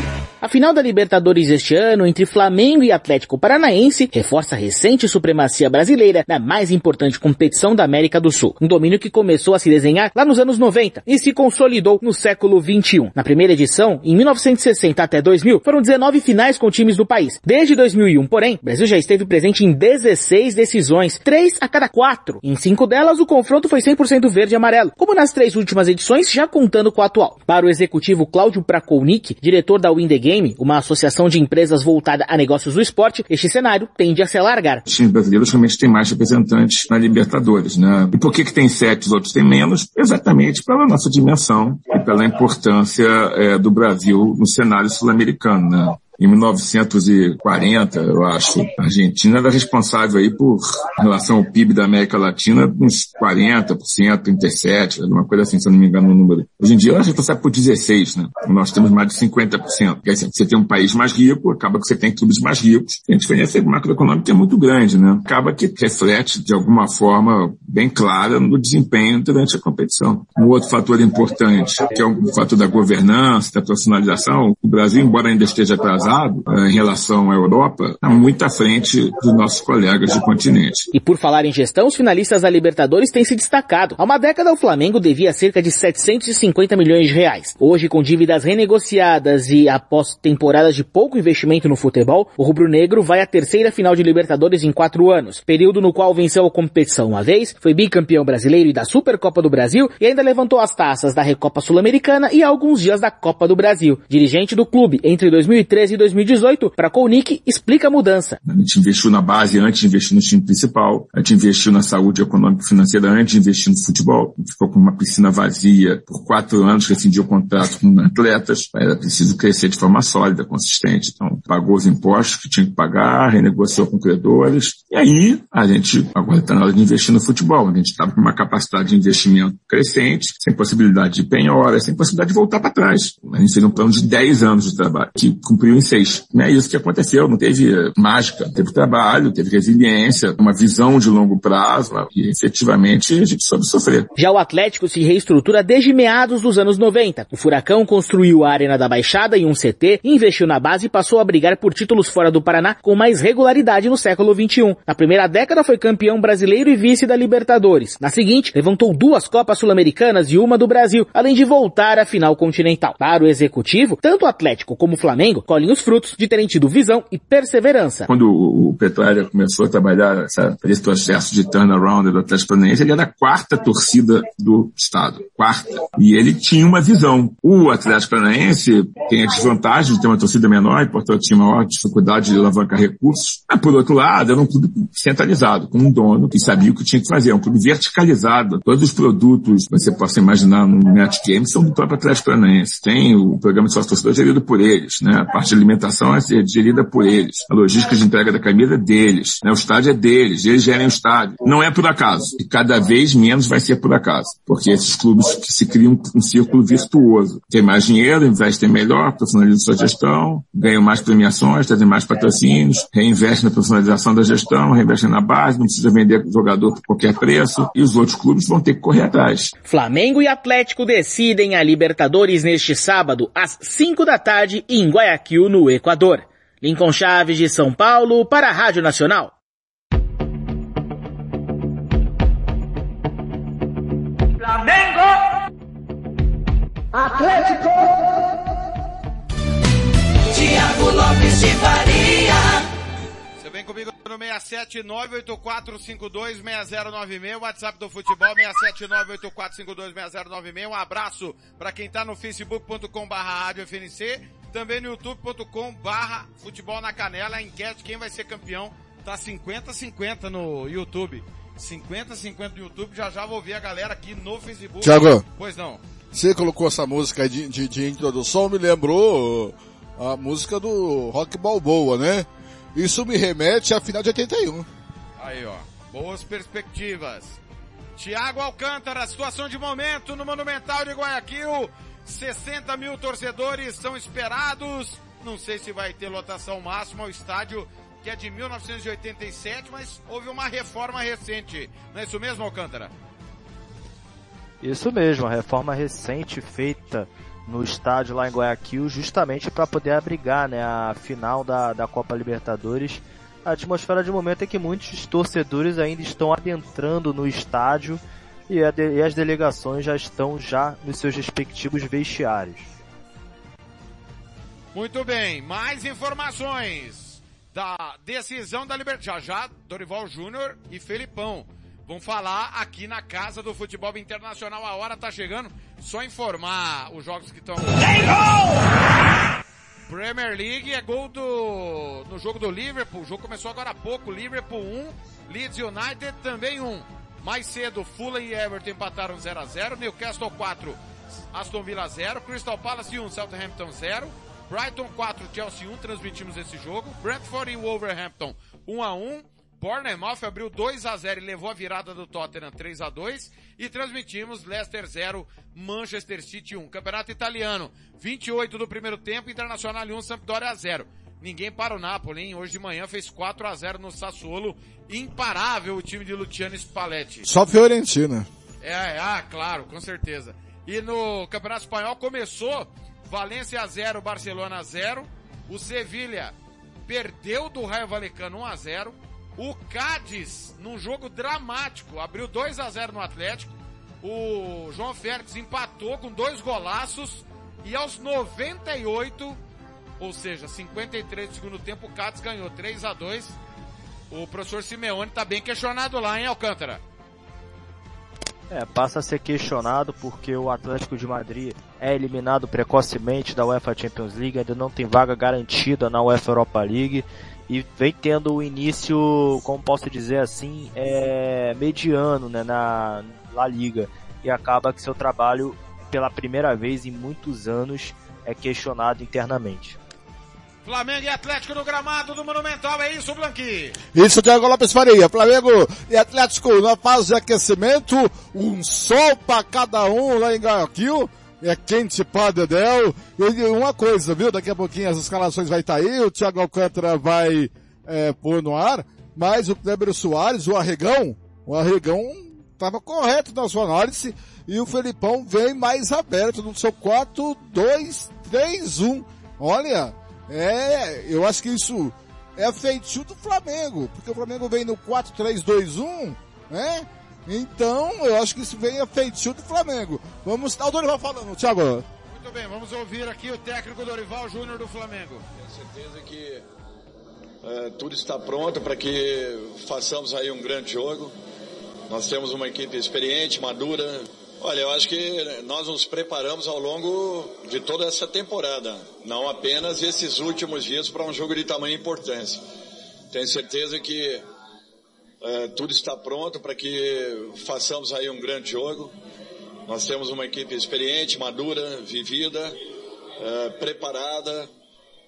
A final da Libertadores este ano entre Flamengo e Atlético Paranaense reforça a recente supremacia brasileira na mais importante competição da América do Sul. Um domínio que começou a se desenhar lá nos anos 90 e se consolidou no século 21. Na primeira edição, em 1960 até 2000, foram 19 finais com times do país. Desde 2001, porém, o Brasil já esteve presente em 16 decisões, 3 a cada 4. Em 5 delas, o confronto foi 100% verde e amarelo, como nas três últimas edições, já contando com a atual. Para o executivo Cláudio Prakolnik, diretor da Win Game, uma associação de empresas voltada a negócios do esporte, este cenário tende a se alargar. Os times brasileiros realmente têm mais representantes na Libertadores, né? E por que que tem sete, os outros têm menos? Exatamente pela nossa dimensão e pela importância é, do Brasil no cenário sul-americano, né? Em 1940, eu acho, a Argentina era responsável aí por, em relação ao PIB da América Latina, uns 40%, 37%, alguma coisa assim, se eu não me engano no número. Hoje em dia, a gente está por 16%, né? Nós temos mais de 50%. Porque assim, você tem um país mais rico, acaba que você tem clubes mais ricos. A diferença macroeconômica é muito grande, né? Acaba que reflete, de alguma forma, bem clara no desempenho durante a competição. Um outro fator importante, que é o fator da governança, da profissionalização, o Brasil, embora ainda esteja atrasado, uh, em relação à Europa, está muito à frente dos nossos colegas do continente. E por falar em gestão, os finalistas da Libertadores têm se destacado. Há uma década o Flamengo devia cerca de 750 milhões de reais. Hoje, com dívidas renegociadas e após temporadas de pouco investimento no futebol, o rubro-negro vai à terceira final de Libertadores em quatro anos, período no qual venceu a competição uma vez, foi bicampeão brasileiro e da Supercopa do Brasil e ainda levantou as taças da Recopa Sul-Americana e alguns dias da Copa do Brasil. Dirigente do clube entre 2013 e 2018, para Kounik, explica a mudança. A gente investiu na base antes de investir no time principal, a gente investiu na saúde econômica e financeira antes de investir no futebol. Ficou com uma piscina vazia por quatro anos, rescindiu o contrato com atletas, era preciso crescer de forma sólida, consistente. Então, pagou os impostos que tinha que pagar, renegociou com credores, e aí a gente agora está na hora de investir no futebol. A gente estava com uma capacidade de investimento crescente, sem possibilidade de penhora, sem possibilidade de voltar para trás. A gente fez um plano de 10 anos de trabalho, que cumpriu em seis. Não é isso que aconteceu, não teve mágica, teve trabalho, teve resiliência, uma visão de longo prazo e efetivamente a gente soube sofrer. Já o Atlético se reestrutura desde meados dos anos 90. O Furacão construiu a Arena da Baixada e um CT, investiu na base e passou a brigar por títulos fora do Paraná com mais regularidade no século XXI. Na primeira década foi campeão brasileiro e vice da Libertadores. Na seguinte, levantou duas Copas Sul-Americanas e uma do Brasil, além de voltar à final continental. Para o executivo, tanto o Atlético como o Flamengo colhem os frutos de terem tido visão e perseverança. Quando o Petralha começou a trabalhar esse processo de turnaround do Atlético Paranaense, ele era a quarta torcida do estado. Quarta. E ele tinha uma visão. O Atlético Paranaense tem a desvantagem de ter uma torcida menor e, portanto, tinha maior dificuldade de alavancar recursos. Mas, por outro lado, era um clube centralizado, com um dono que sabia o que tinha que fazer. É um clube verticalizado. Todos os produtos que você possa imaginar no Net Game são do próprio Atlético Paranaense. Tem o programa de sócio-torcedor gerido por eles, né? A parte alimentação é gerida por eles. A logística de entrega da camisa é deles. Né? O estádio é deles. Eles gerem o estádio. Não é por acaso. E cada vez menos vai ser por acaso. Porque esses clubes que se criam um círculo virtuoso. Tem mais dinheiro, investem melhor, profissionalizam sua gestão, ganham mais premiações, trazem mais patrocínios, reinvestem na profissionalização da gestão, reinvestem na base, não precisa vender jogador por qualquer preço. E os outros clubes vão ter que correr atrás. Flamengo e Atlético decidem a Libertadores neste sábado, às 5 da tarde, em Guayaquil, no Equador. Lincoln Chaves de São Paulo para a Rádio Nacional. Flamengo! Atlético! Tiago Lopes de Faria. Você vem comigo no 67984526096, WhatsApp do futebol 67984526096. Um abraço para quem tá no facebook.com barra rádio FNC, também no youtube.com barra futebol na canela, a enquete quem vai ser campeão tá 50-50 no YouTube. 50-50 no YouTube, já já vou ver a galera aqui no Facebook. Tiago. Pois não. Você colocou essa música de, de, de introdução, me lembrou a música do Rock Balboa, né? Isso me remete à final de 81. Aí, ó. Boas perspectivas. Tiago Alcântara, situação de momento no Monumental de Guayaquil. 60 mil torcedores são esperados. Não sei se vai ter lotação máxima. O estádio que é de 1987, mas houve uma reforma recente. Não é isso mesmo, Alcântara? Isso mesmo, a reforma recente feita no estádio lá em Guayaquil, justamente para poder abrigar né, a final da, da Copa Libertadores. A atmosfera de momento é que muitos torcedores ainda estão adentrando no estádio e, de, e as delegações já estão já nos seus respectivos vestiários. Muito bem, mais informações da decisão da Libertadores. Já já, Dorival Júnior e Felipão vão falar aqui na Casa do Futebol Internacional. A hora tá chegando. Só informar os jogos que estão. Premier League é gol do no jogo do Liverpool. O jogo começou agora há pouco. Liverpool 1, Leeds United também 1. Mais cedo, Fulham e Everton empataram 0 a 0. Newcastle 4, Aston Villa 0, Crystal Palace 1, Southampton 0. Brighton 4, Chelsea 1, transmitimos esse jogo. Brentford e Wolverhampton 1 a 1. Bournemouth abriu 2 a 0 e levou a virada do Tottenham 3 a 2 e transmitimos Leicester 0, Manchester City 1. Campeonato Italiano, 28 do primeiro tempo, Internacional 1, Sampdoria 0. Ninguém para o Napoli, hein? Hoje de manhã fez 4 a 0 no Sassuolo. Imparável o time de Luciano Spalletti. Só Fiorentina. É, ah, claro, com certeza. E no Campeonato Espanhol começou Valência 0, Barcelona 0. O Sevilha perdeu do Raio Valecano 1 a 0. O Cádiz, num jogo dramático, abriu 2 a 0 no Atlético. O João Félix empatou com dois golaços e aos 98, ou seja, 53 do segundo tempo, o Cádiz ganhou 3 a 2. O professor Simeone está bem questionado lá, hein, Alcântara? É, passa a ser questionado porque o Atlético de Madrid é eliminado precocemente da UEFA Champions League, ainda não tem vaga garantida na UEFA Europa League e vem tendo o início, como posso dizer assim, é, mediano né, na La Liga e acaba que seu trabalho pela primeira vez em muitos anos é questionado internamente. Flamengo e Atlético no gramado do Monumental, é isso, Blanqui? Isso, Thiago Lopes Faria. Flamengo e Atlético na fase de aquecimento, um sol para cada um lá em Guayaquil. É quente para Dedéu. E uma coisa, viu? Daqui a pouquinho as escalações vai estar tá aí, o Thiago Alcântara vai é, pôr no ar, mas o Kleber Soares, o Arregão, o Arregão estava correto na sua análise e o Felipão vem mais aberto no seu 4, 2, 3, 1. Olha, é, eu acho que isso é feitio do Flamengo, porque o Flamengo vem no 4-3-2-1, né? Então, eu acho que isso vem a feitio do Flamengo. Vamos, tá o Dorival falando, Thiago. Muito bem, vamos ouvir aqui o técnico Dorival Júnior do Flamengo. Tenho certeza que é, tudo está pronto para que façamos aí um grande jogo. Nós temos uma equipe experiente, madura, Olha, eu acho que nós nos preparamos ao longo de toda essa temporada, não apenas esses últimos dias para um jogo de tamanha importância. Tenho certeza que é, tudo está pronto para que façamos aí um grande jogo. Nós temos uma equipe experiente, madura, vivida, é, preparada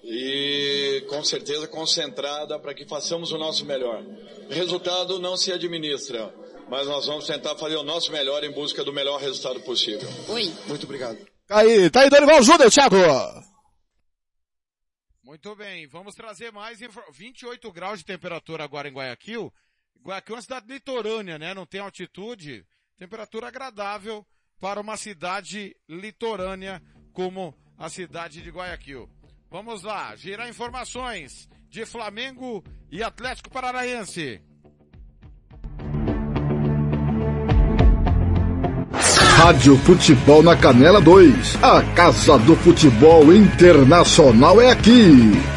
e com certeza concentrada para que façamos o nosso melhor. Resultado não se administra mas nós vamos tentar fazer o nosso melhor em busca do melhor resultado possível. Oi. Muito obrigado. Tá aí, tá aí Dorival Júnior, Thiago. Muito bem, vamos trazer mais 28 graus de temperatura agora em Guayaquil. Guayaquil é uma cidade litorânea, né? Não tem altitude. Temperatura agradável para uma cidade litorânea como a cidade de Guayaquil. Vamos lá, girar informações de Flamengo e Atlético Paranaense. Rádio Futebol na Canela 2. A Casa do Futebol Internacional é aqui.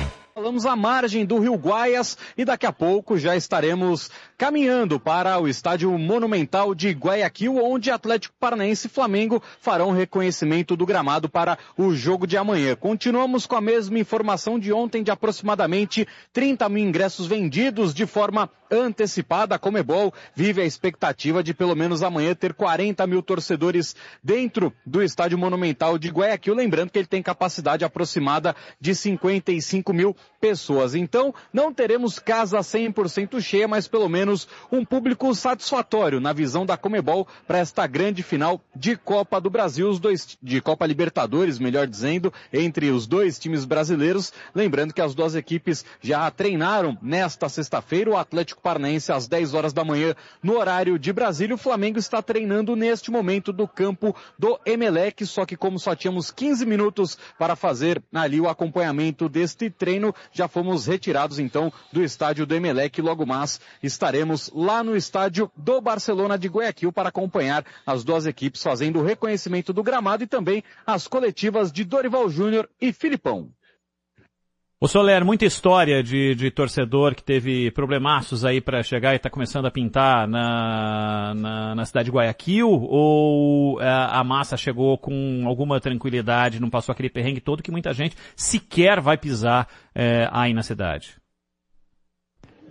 Falamos à margem do Rio Guaias e daqui a pouco já estaremos caminhando para o estádio monumental de Guayaquil, onde Atlético Paranaense e Flamengo farão reconhecimento do gramado para o jogo de amanhã. Continuamos com a mesma informação de ontem de aproximadamente 30 mil ingressos vendidos de forma antecipada. A Comebol vive a expectativa de pelo menos amanhã ter 40 mil torcedores dentro do estádio monumental de Guayaquil. Lembrando que ele tem capacidade aproximada de 55 mil pessoas. Então, não teremos casa 100% cheia, mas pelo menos um público satisfatório na visão da Comebol para esta grande final de Copa do Brasil, os dois de Copa Libertadores, melhor dizendo, entre os dois times brasileiros. Lembrando que as duas equipes já treinaram nesta sexta-feira, o Atlético Paranaense às 10 horas da manhã no horário de Brasília. O Flamengo está treinando neste momento do campo do Emelec, só que como só tínhamos 15 minutos para fazer ali o acompanhamento deste treino, já fomos retirados então do estádio do Emelec. Logo mais estaremos lá no estádio do Barcelona de Guayaquil para acompanhar as duas equipes fazendo o reconhecimento do gramado e também as coletivas de Dorival Júnior e Filipão. O Soler, muita história de, de torcedor que teve problemaços aí para chegar e está começando a pintar na, na, na, cidade de Guayaquil, ou a, é, a massa chegou com alguma tranquilidade, não passou aquele perrengue todo que muita gente sequer vai pisar é, aí na cidade?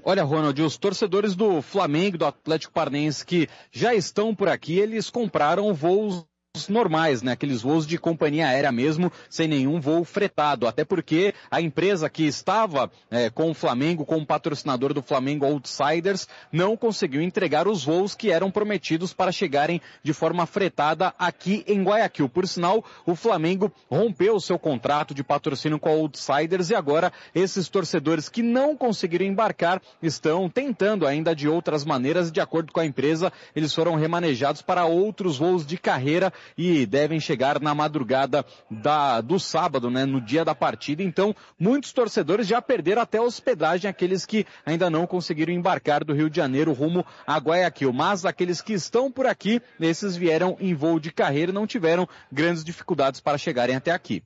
Olha, Ronald, os torcedores do Flamengo, do Atlético Parnense que já estão por aqui, eles compraram voos normais, né? Aqueles voos de companhia aérea mesmo, sem nenhum voo fretado. Até porque a empresa que estava é, com o Flamengo, como patrocinador do Flamengo Outsiders, não conseguiu entregar os voos que eram prometidos para chegarem de forma fretada aqui em Guayaquil. Por sinal, o Flamengo rompeu o seu contrato de patrocínio com a Outsiders e agora esses torcedores que não conseguiram embarcar estão tentando ainda de outras maneiras. De acordo com a empresa, eles foram remanejados para outros voos de carreira e devem chegar na madrugada da, do sábado, né, no dia da partida. Então, muitos torcedores já perderam até hospedagem, aqueles que ainda não conseguiram embarcar do Rio de Janeiro rumo a Guayaquil. Mas aqueles que estão por aqui, esses vieram em voo de carreira e não tiveram grandes dificuldades para chegarem até aqui.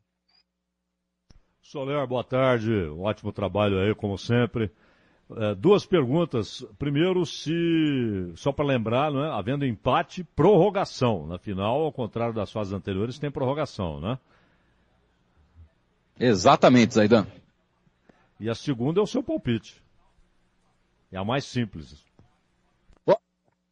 Soler, boa tarde. Um ótimo trabalho aí, como sempre. É, duas perguntas. Primeiro, se, só para lembrar, né, havendo empate, prorrogação. Na final, ao contrário das fases anteriores, tem prorrogação, né? Exatamente, Zaidan. E a segunda é o seu palpite. É a mais simples.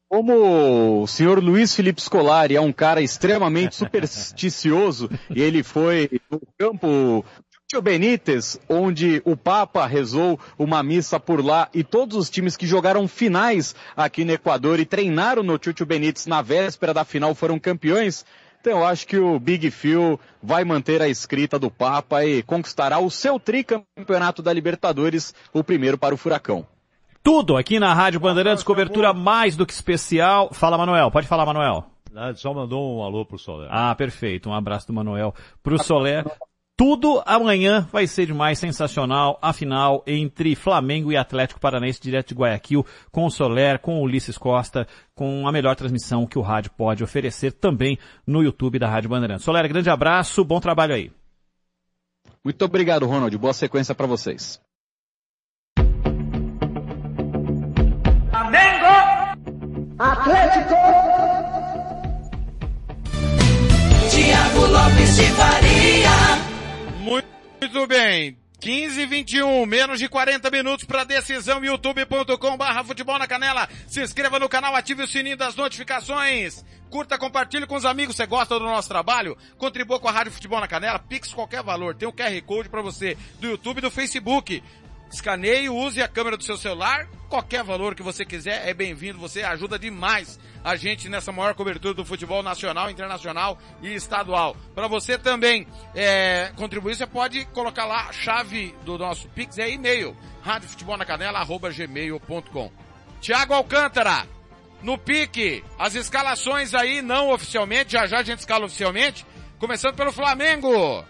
Como o senhor Luiz Felipe Scolari é um cara extremamente supersticioso e ele foi no campo Tio Benítez, onde o Papa rezou uma missa por lá e todos os times que jogaram finais aqui no Equador e treinaram no Tio Benítez na véspera da final foram campeões. Então eu acho que o Big Phil vai manter a escrita do Papa e conquistará o seu tricampeonato da Libertadores, o primeiro para o Furacão. Tudo aqui na Rádio Bandeirantes, cobertura mais do que especial. Fala, Manuel. Pode falar, Manuel. Só mandou um alô pro Soler. Ah, perfeito. Um abraço do Manuel pro Soler. Tudo amanhã vai ser demais, sensacional. A final entre Flamengo e Atlético Paranaense, direto de Guayaquil, com o Soler, com o Ulisses Costa, com a melhor transmissão que o rádio pode oferecer também no YouTube da Rádio Bandeirantes. Soler, grande abraço, bom trabalho aí. Muito obrigado, Ronald. Boa sequência para vocês. Flamengo! Atlético! Tiago Lopes de Faria. Muito bem. 15 e 21, menos de 40 minutos para decisão youtube.com barra futebol na canela. Se inscreva no canal, ative o sininho das notificações. Curta, compartilhe com os amigos. Você gosta do nosso trabalho? Contribua com a Rádio Futebol na Canela. Pix qualquer valor. Tem o um QR Code para você do YouTube e do Facebook. Escaneie, use a câmera do seu celular. Qualquer valor que você quiser é bem-vindo. Você ajuda demais a gente nessa maior cobertura do futebol nacional, internacional e estadual. Para você também é, contribuir, você pode colocar lá a chave do nosso Pix, é e-mail, radiofutebolnacanela.gmail.com. Tiago Alcântara, no pique, as escalações aí não oficialmente, já já a gente escala oficialmente, começando pelo Flamengo.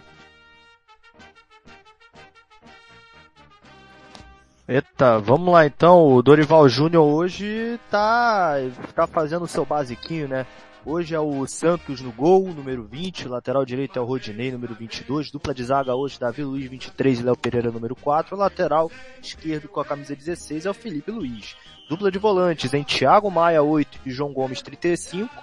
Eita, vamos lá então. O Dorival Júnior hoje tá, tá fazendo o seu basiquinho, né? Hoje é o Santos no gol, número 20, lateral direito é o Rodinei, número 22, dupla de zaga hoje Davi Luiz 23 e Léo Pereira número 4, lateral esquerdo com a camisa 16 é o Felipe Luiz. Dupla de volantes em Thiago Maia 8 e João Gomes 35,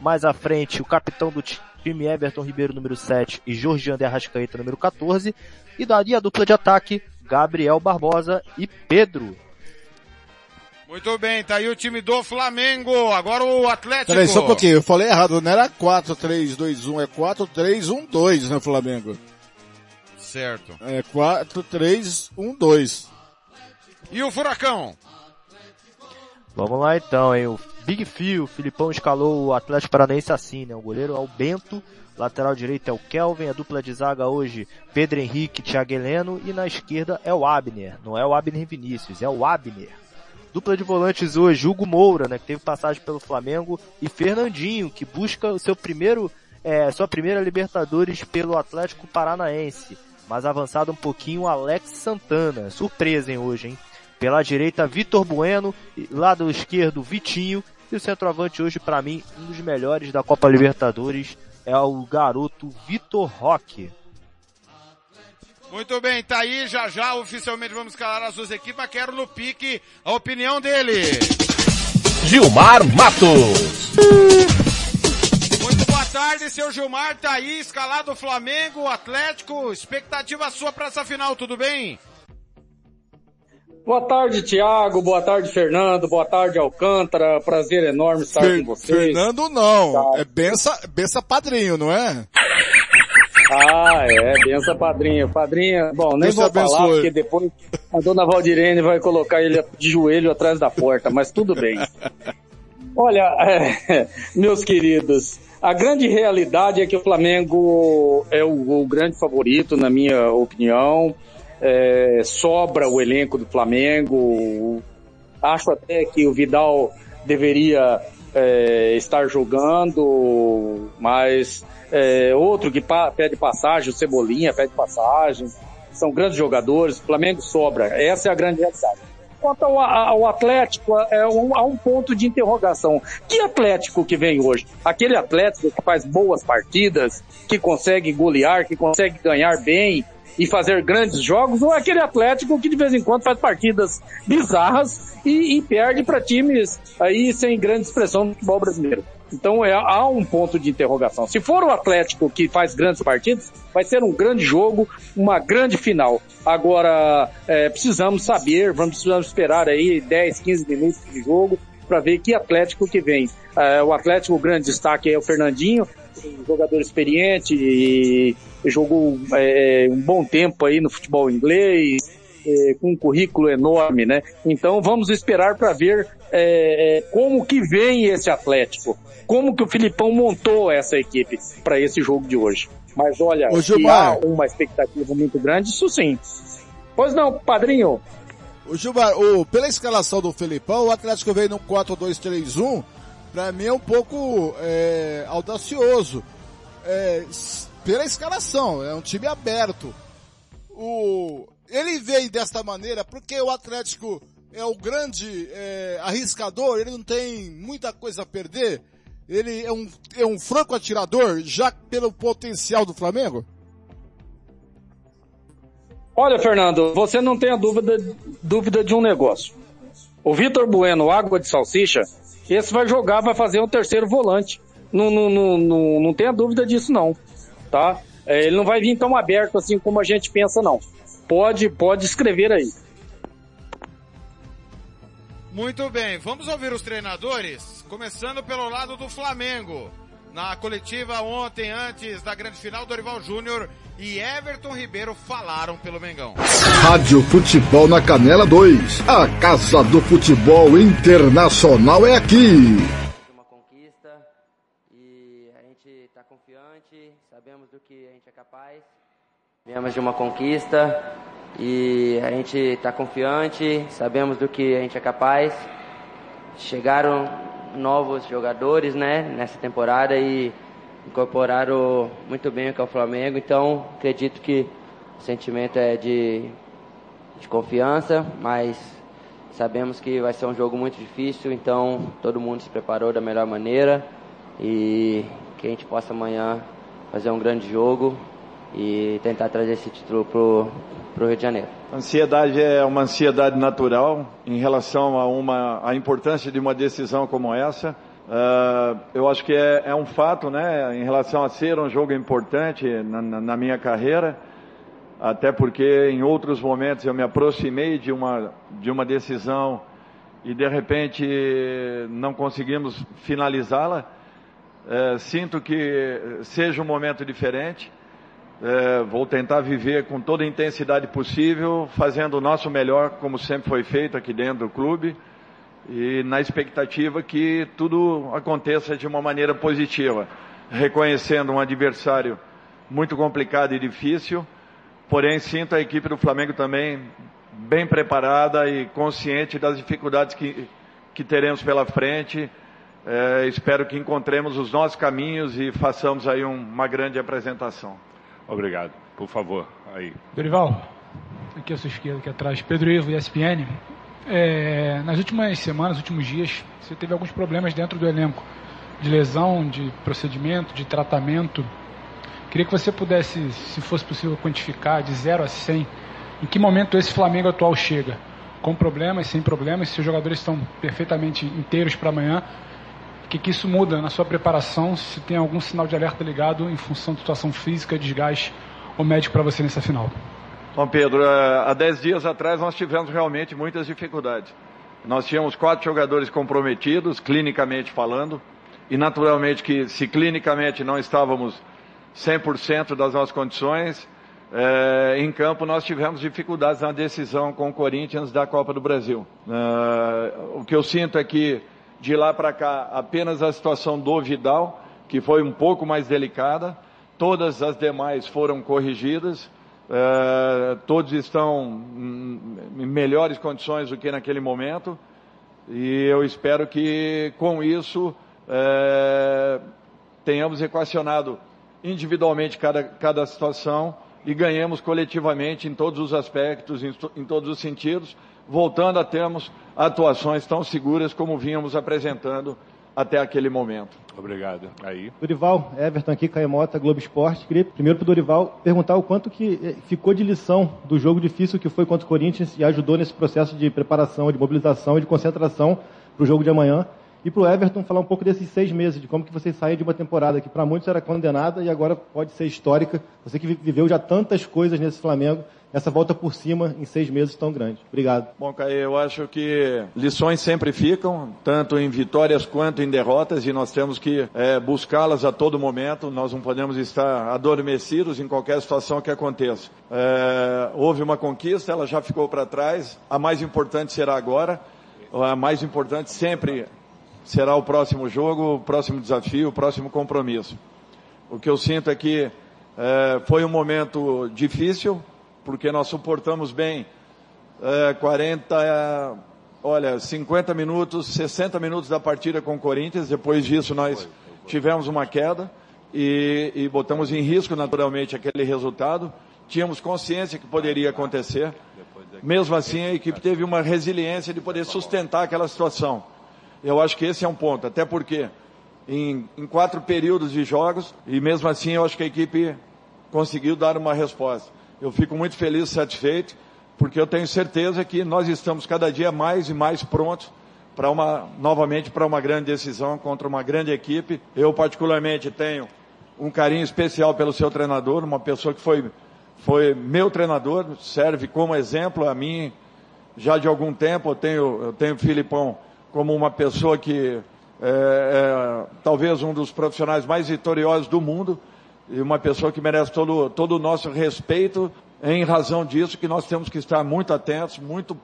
mais à frente o capitão do time Everton Ribeiro número 7 e Jorge André Arrascaeta número 14 e daria a dupla de ataque Gabriel Barbosa e Pedro. Muito bem, tá aí o time do Flamengo. Agora o Atlético. Peraí, só um pouquinho. Eu falei errado. Não era 4-3-2-1, é 4-3-1-2 no Flamengo. certo. É 4, 3, 1, 2. E o Furacão? Vamos lá então, hein? O Big Phil, o Filipão escalou o Atlético Paranaense assim, né? O goleiro é o Bento, lateral direito é o Kelvin, a dupla de zaga hoje, Pedro Henrique, Thiago Heleno, e na esquerda é o Abner. Não é o Abner Vinícius, é o Abner. Dupla de volantes hoje, Hugo Moura, né? Que teve passagem pelo Flamengo, e Fernandinho, que busca o seu primeiro, é, sua primeira Libertadores pelo Atlético Paranaense. Mas avançado um pouquinho, Alex Santana. Surpresa, hein, hoje, hein? Pela direita, Vitor Bueno, lado esquerdo, Vitinho, e o centroavante hoje, para mim, um dos melhores da Copa Libertadores é o garoto Vitor Roque. Muito bem, tá aí, já já oficialmente vamos escalar as duas equipes, mas quero no pique a opinião dele. Gilmar Matos. Muito boa tarde, seu Gilmar, tá aí, escalado o Flamengo, Atlético, expectativa sua para essa final, tudo bem? Boa tarde, Tiago. Boa tarde, Fernando. Boa tarde, Alcântara. Prazer enorme estar Fer com vocês. Fernando não. Tá. É bença, bença padrinho, não é? Ah, é, benção padrinho. Padrinho, bom, nem Deus vou falar, abençoe. porque depois a dona Valdirene vai colocar ele de joelho atrás da porta, mas tudo bem. Olha, é, meus queridos, a grande realidade é que o Flamengo é o, o grande favorito, na minha opinião é, sobra o elenco do Flamengo. Acho até que o Vidal deveria é, estar jogando, mas é, outro que pa pede passagem, o Cebolinha pede passagem, são grandes jogadores, o Flamengo sobra. Essa é a grande realidade. Quanto ao, ao Atlético, é um, há um ponto de interrogação. Que Atlético que vem hoje? Aquele Atlético que faz boas partidas, que consegue golear, que consegue ganhar bem, e fazer grandes jogos, ou é aquele Atlético que de vez em quando faz partidas bizarras e, e perde para times aí sem grande expressão no futebol brasileiro. Então é, há um ponto de interrogação. Se for o Atlético que faz grandes partidas, vai ser um grande jogo, uma grande final. Agora, é, precisamos saber, vamos precisamos esperar aí 10, 15 minutos de jogo para ver que Atlético que vem. É, o Atlético, o grande destaque é o Fernandinho, um jogador experiente e jogou é, um bom tempo aí no futebol inglês, é, com um currículo enorme, né? Então vamos esperar para ver é, é, como que vem esse Atlético, como que o Filipão montou essa equipe para esse jogo de hoje. Mas olha, Ô, há uma expectativa muito grande, isso sim. Pois não, padrinho. O Gilmar, o, pela escalação do Felipão, o Atlético veio no 4-2-3-1, para mim é um pouco é, audacioso. É, pela escalação, é um time aberto. O, ele veio desta maneira porque o Atlético é o grande é, arriscador, ele não tem muita coisa a perder. Ele é um, é um franco atirador, já pelo potencial do Flamengo? Olha, Fernando, você não tem a dúvida, dúvida de um negócio. O Vitor Bueno, água de salsicha, esse vai jogar, vai fazer um terceiro volante. Não, não, não, não, não tenha dúvida disso não tá? É, ele não vai vir tão aberto assim como a gente pensa, não. Pode, pode escrever aí. Muito bem, vamos ouvir os treinadores, começando pelo lado do Flamengo. Na coletiva ontem, antes da grande final, Dorival Júnior e Everton Ribeiro falaram pelo Mengão. Rádio Futebol na Canela 2. A Casa do Futebol Internacional é aqui. Viemos de uma conquista e a gente está confiante, sabemos do que a gente é capaz. Chegaram novos jogadores, né, nessa temporada e incorporaram muito bem o que é o Flamengo, então acredito que o sentimento é de, de confiança, mas sabemos que vai ser um jogo muito difícil, então todo mundo se preparou da melhor maneira e que a gente possa amanhã fazer um grande jogo e tentar trazer esse título pro, pro Rio de Janeiro. Ansiedade é uma ansiedade natural em relação a uma a importância de uma decisão como essa. Uh, eu acho que é, é, um fato, né, em relação a ser um jogo importante na, na, na, minha carreira, até porque em outros momentos eu me aproximei de uma de uma decisão e de repente não conseguimos finalizá-la. Uh, sinto que seja um momento diferente É, vou tentar viver com toda a intensidade possível, fazendo o nosso melhor, como sempre foi feito aqui dentro do clube, e na expectativa que tudo aconteça de uma maneira positiva, reconhecendo um adversário muito complicado e difícil, porém sinto a equipe do Flamengo também bem preparada e consciente das dificuldades que, que teremos pela frente. É, espero que encontremos os nossos caminhos e façamos aí um, uma grande apresentação. Obrigado. Por favor, aí. Dorival, aqui à sua esquerda, aqui atrás, Pedro Ivo, ESPN. É, nas últimas semanas, últimos dias, você teve alguns problemas dentro do elenco de lesão, de procedimento, de tratamento. Queria que você pudesse, se fosse possível, quantificar de 0 a 100 em que momento esse Flamengo atual chega. Com problemas, sem problemas, se os jogadores estão perfeitamente inteiros para amanhã o que, que isso muda na sua preparação? Se tem algum sinal de alerta ligado em função da situação física, desgaste ou médico para você nessa final? Bom, Pedro, eh, há dez dias atrás nós tivemos realmente muitas dificuldades. Nós tínhamos quatro jogadores comprometidos, clinicamente falando, e naturalmente que se clinicamente não estávamos 100% das nossas condições, é, em campo nós tivemos dificuldades na decisão com o Corinthians da Copa do Brasil. É, o que eu sinto é que de lá para cá, apenas a situação do Vidal, que foi um pouco mais delicada. Todas as demais foram corrigidas. É, todos estão em melhores condições do que naquele momento. E eu espero que com isso é, tenhamos equacionado individualmente cada, cada situação e ganhemos coletivamente em todos os aspectos, em, em todos os sentidos, voltando a termos atuações tão seguras como vínhamos apresentando até aquele momento. Obrigado. Aí. Dorival, Everton aqui, Caemota, Globo Esporte. Queria primeiro para o Dorival perguntar o quanto que eh, ficou de lição do jogo difícil que foi contra o Corinthians e ajudou nesse processo de preparação, de mobilização e de concentração para o jogo de amanhã. E para o Everton falar um pouco desses seis meses, de como que vocês saem de uma temporada que para muitos era condenada e agora pode ser histórica. Você que viveu já tantas coisas nesse Flamengo, essa volta por cima em seis meses tão grande. Obrigado. Bom, Caio, eu acho que lições sempre ficam, tanto em vitórias quanto em derrotas, e nós temos que é, buscá-las a todo momento. Nós não podemos estar adormecidos em qualquer situação que aconteça. É, houve uma conquista, ela já ficou para trás. A mais importante será agora. A mais importante sempre será o próximo jogo, o próximo desafio, o próximo compromisso. O que eu sinto é que é, foi um momento difícil, porque nós suportamos bem é, 40, é, olha, 50 minutos, 60 minutos da partida com o Corinthians. Depois disso nós tivemos uma queda e, e botamos em risco naturalmente aquele resultado. Tínhamos consciência que poderia acontecer. Mesmo assim, a equipe teve uma resiliência de poder sustentar aquela situação. Eu acho que esse é um ponto, até porque em, em quatro períodos de jogos, e mesmo assim eu acho que a equipe conseguiu dar uma resposta. Eu fico muito feliz e satisfeito, porque eu tenho certeza que nós estamos cada dia mais e mais prontos para uma, novamente para uma grande decisão contra uma grande equipe. Eu particularmente tenho um carinho especial pelo seu treinador, uma pessoa que foi, foi meu treinador, serve como exemplo a mim já de algum tempo. Eu tenho, eu tenho o Filipão como uma pessoa que é, é, talvez um dos profissionais mais vitoriosos do mundo e uma pessoa que merece todo, todo o nosso respeito em razão disso que nós temos que estar muito atentos, muito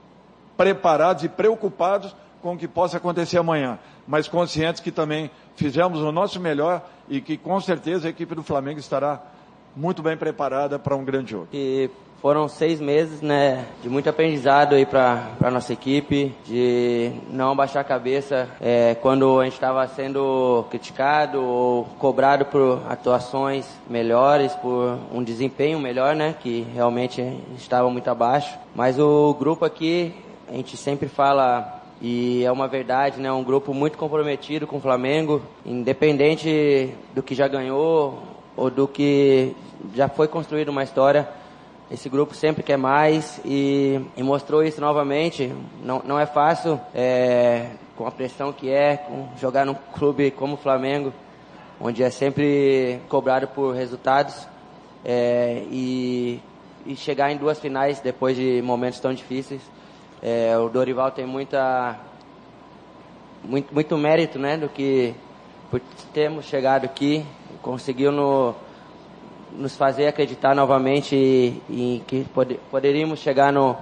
preparados e preocupados com o que possa acontecer amanhã, mas conscientes que também fizemos o nosso melhor e que com certeza a equipe do Flamengo estará muito bem preparada para um grande jogo. E foram seis meses, né, de muito aprendizado aí para a nossa equipe, de não baixar a cabeça é, quando a gente estava sendo criticado ou cobrado por atuações melhores, por um desempenho melhor, né, que realmente estava muito abaixo. Mas o grupo aqui, a gente sempre fala e é uma verdade, né? Um grupo muito comprometido com o Flamengo, independente do que já ganhou ou do que já foi construído uma história. Esse grupo sempre quer mais e, e mostrou isso novamente. Não, não é fácil, é, com a pressão que é, com, jogar num clube como o Flamengo, onde é sempre cobrado por resultados é, e, e chegar em duas finais depois de momentos tão difíceis. É, o Dorival tem muita muito, muito mérito, né, do que por termos chegado aqui, conseguiu no nos fazer acreditar novamente em que pod poderíamos chegar no,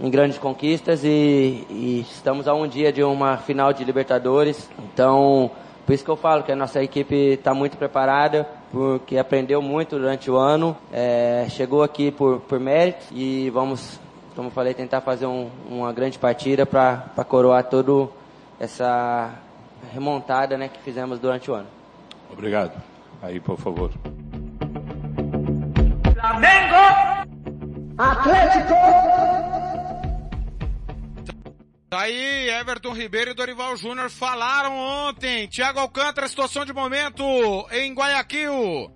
em grandes conquistas e, e, estamos a um dia de uma final de Libertadores. Então, por isso que eu falo que a nossa equipe está muito preparada, porque aprendeu muito durante o ano, é, chegou aqui por, por mérito e vamos, como eu falei, tentar fazer um, uma grande partida para coroar toda essa remontada né, que fizemos durante o ano. Obrigado. Aí, por favor. Flamengo! Atlético! Tá aí, Everton Ribeiro e Dorival Júnior falaram ontem. Thiago Alcântara, situação de momento em Guayaquil.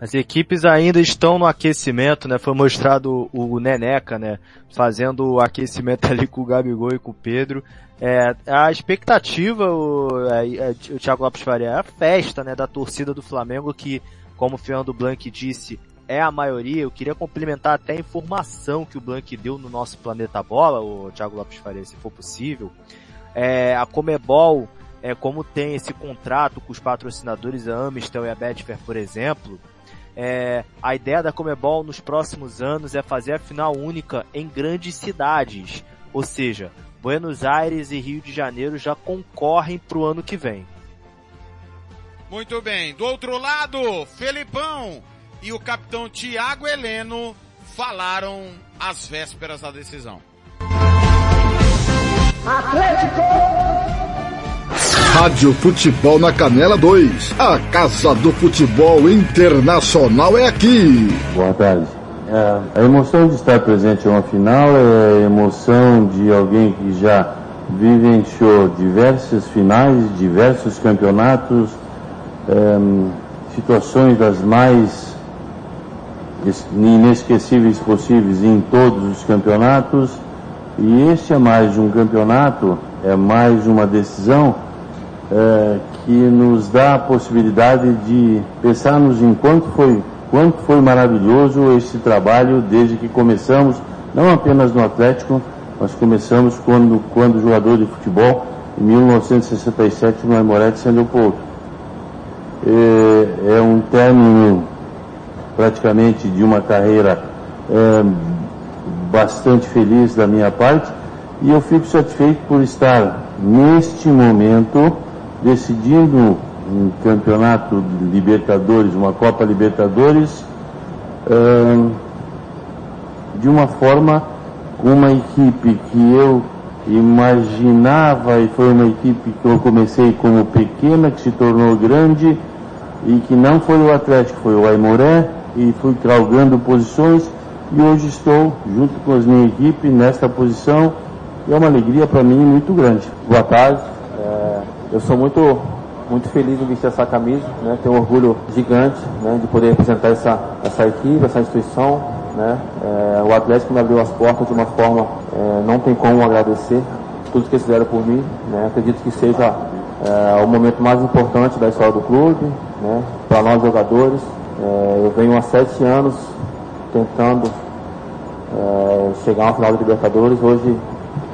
As equipes ainda estão no aquecimento, né? Foi mostrado o Neneca, né? Fazendo o aquecimento ali com o Gabigol e com o Pedro. É, a expectativa, o, é, é, o Thiago Lopes Faria, é a festa, né? Da torcida do Flamengo que, como o Fernando Blanc disse, é a maioria. Eu queria complementar até a informação que o Blank deu no nosso Planeta Bola, o Thiago Lopes Faria, se for possível. É, a Comebol, é, como tem esse contrato com os patrocinadores, a Amistel e a Betfair, por exemplo, é, a ideia da Comebol nos próximos anos é fazer a final única em grandes cidades. Ou seja, Buenos Aires e Rio de Janeiro já concorrem para o ano que vem. Muito bem. Do outro lado, Felipão e o capitão Tiago Heleno falaram às vésperas da decisão. Atlético! Rádio Futebol na Canela 2. A Casa do Futebol Internacional é aqui. Boa tarde. É, a emoção de estar presente em uma final é a emoção de alguém que já vivenciou diversas finais, diversos campeonatos, é, situações das mais inesquecíveis possíveis em todos os campeonatos. E este é mais um campeonato, é mais uma decisão é, que nos dá a possibilidade de pensarmos em quanto foi, quanto foi maravilhoso esse trabalho desde que começamos, não apenas no Atlético, mas começamos quando, quando jogador de futebol, em 1967 no Aimoré de São. É, é um término praticamente de uma carreira é, bastante feliz da minha parte e eu fico satisfeito por estar neste momento decidindo um campeonato Libertadores, uma Copa Libertadores, é, de uma forma com uma equipe que eu imaginava e foi uma equipe que eu comecei como pequena, que se tornou grande e que não foi o Atlético, foi o Aimoré, e fui galgando posições e hoje estou junto com a minha equipe nesta posição e é uma alegria para mim muito grande. Boa tarde, é, eu sou muito muito feliz em vestir essa camisa, né? tenho um orgulho gigante né? de poder representar essa, essa equipe, essa instituição. Né? É, o Atlético me abriu as portas de uma forma, é, não tem como agradecer tudo que eles fizeram por mim. Né? Acredito que seja é, o momento mais importante da história do clube, né? para nós jogadores, é, eu venho há sete anos tentando é, chegar a uma final de Libertadores. Hoje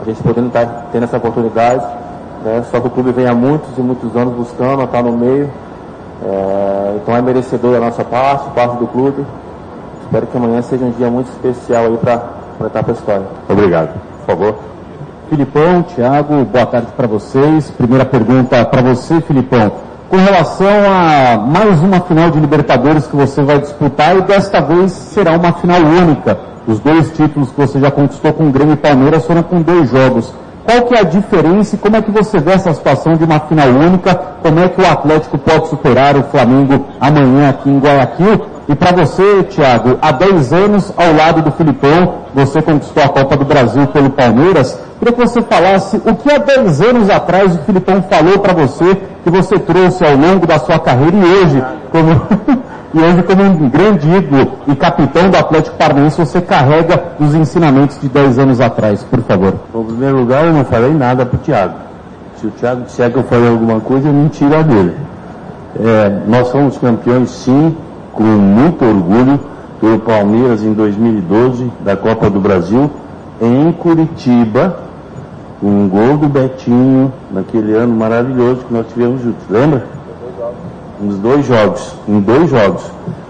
a gente podendo estar tá tendo essa oportunidade. Né? Só que o clube vem há muitos e muitos anos buscando, estar no meio. É, então é merecedor da nossa parte, parte do clube. Espero que amanhã seja um dia muito especial aí para para a história. Obrigado. Por favor. Filipão, Thiago, boa tarde para vocês. Primeira pergunta para você, Filipão com relação a mais uma final de Libertadores que você vai disputar e desta vez será uma final única. Os dois títulos que você já conquistou com o Grêmio e Palmeiras foram com dois jogos. Qual que é a diferença e como é que você vê essa situação de uma final única? Como é que o Atlético pode superar o Flamengo amanhã aqui em Guayaquil? E para você, Thiago, há 10 anos, ao lado do Filipão, você conquistou a Copa do Brasil pelo Palmeiras. Queria que você falasse o que há 10 anos atrás o Filipão falou para você, que você trouxe ao longo da sua carreira e hoje, como, e hoje como um grande ídolo e capitão do Atlético Paranaense, você carrega os ensinamentos de 10 anos atrás, por favor. Bom, em primeiro lugar, eu não falei nada para o Thiago. Se o Thiago disser que eu falei alguma coisa, eu mentira dele. É, nós somos campeões sim, com muito orgulho pelo Palmeiras em 2012 da Copa do Brasil em Curitiba, um gol do Betinho naquele ano maravilhoso que nós tivemos juntos, lembra? nos dois jogos, em dois jogos.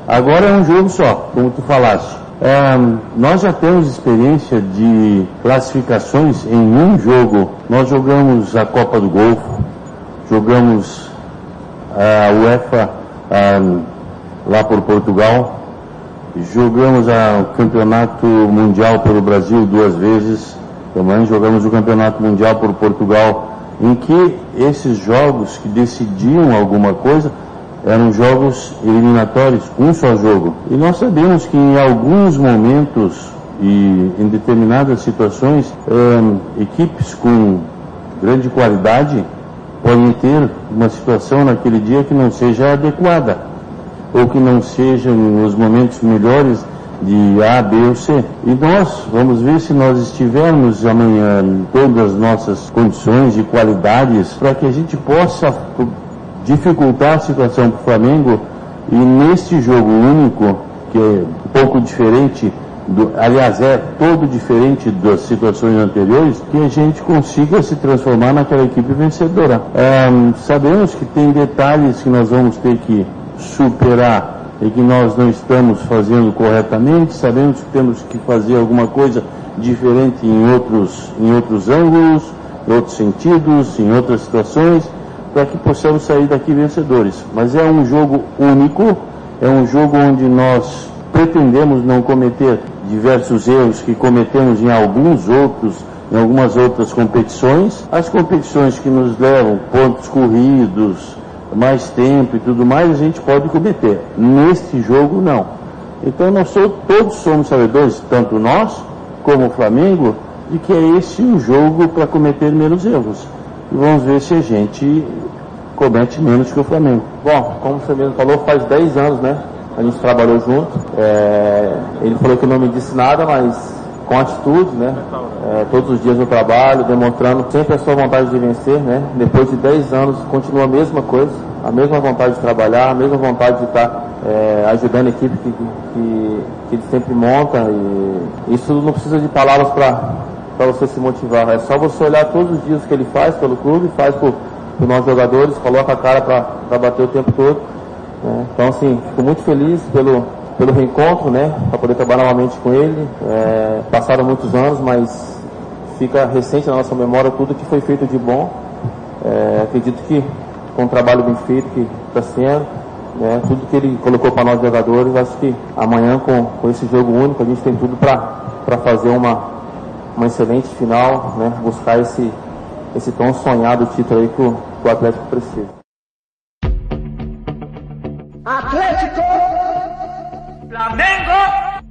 Agora é um jogo só, como tu falaste. É, nós já temos experiência de classificações em um jogo. Nós jogamos a Copa do Golfo, jogamos a UEFA lá por Portugal, jogamos o Campeonato Mundial pelo Brasil duas vezes, também jogamos o Campeonato Mundial por Portugal, em que esses jogos que decidiam alguma coisa eram jogos eliminatórios, um só jogo. E nós sabemos que em alguns momentos e em determinadas situações, é, equipes com grande qualidade podem ter uma situação naquele dia que não seja adequada, ou que não sejam os momentos melhores de A, B ou C. E nós vamos ver se nós estivermos amanhã em todas as nossas condições e qualidades para que a gente possa dificultar a situação para o Flamengo e neste jogo único, que é pouco diferente, do, aliás é todo diferente das situações anteriores, que a gente consiga se transformar naquela equipe vencedora. É, sabemos que tem detalhes que nós vamos ter que superar e que nós não estamos fazendo corretamente, sabemos que temos que fazer alguma coisa diferente em outros, em outros ângulos, em outros sentidos, em outras situações, para que possamos sair daqui vencedores. Mas é um jogo único, é um jogo onde nós pretendemos não cometer diversos erros que cometemos em alguns outros, em algumas outras competições. As competições que nos levam pontos corridos, mais tempo e tudo mais, a gente pode cometer. Neste jogo, não. Então, nós todos somos sabedores, tanto nós como o Flamengo, de que é esse um jogo para cometer menos erros. E vamos ver se a gente comete menos que o Flamengo. Bom, como você mesmo falou, faz 10 anos, né? A gente trabalhou junto. É, ele falou que não me disse nada, mas com atitude, né? É, todos os dias no trabalho, demonstrando sempre a sua vontade de vencer, né? Depois de 10 anos, continua a mesma coisa, a mesma vontade de trabalhar, a mesma vontade de estar é, ajudando a equipe que, que, que ele sempre monta. E isso não precisa de palavras para você se motivar. É só você olhar todos os dias que ele faz pelo clube, faz por, por nós jogadores, coloca a cara para bater o tempo todo. Né? Então, assim, fico muito feliz pelo, pelo reencontro, né? Para poder trabalhar novamente com ele. É, passaram muitos anos, mas fica recente na nossa memória tudo que foi feito de bom. É, acredito que com um trabalho bem feito que está sendo, né, tudo que ele colocou para nós jogadores, acho que amanhã com, com esse jogo único a gente tem tudo para fazer uma, uma excelente final, né, buscar esse, esse tão sonhado título aí que o, que o Atlético precisa. Atlético! Flamengo!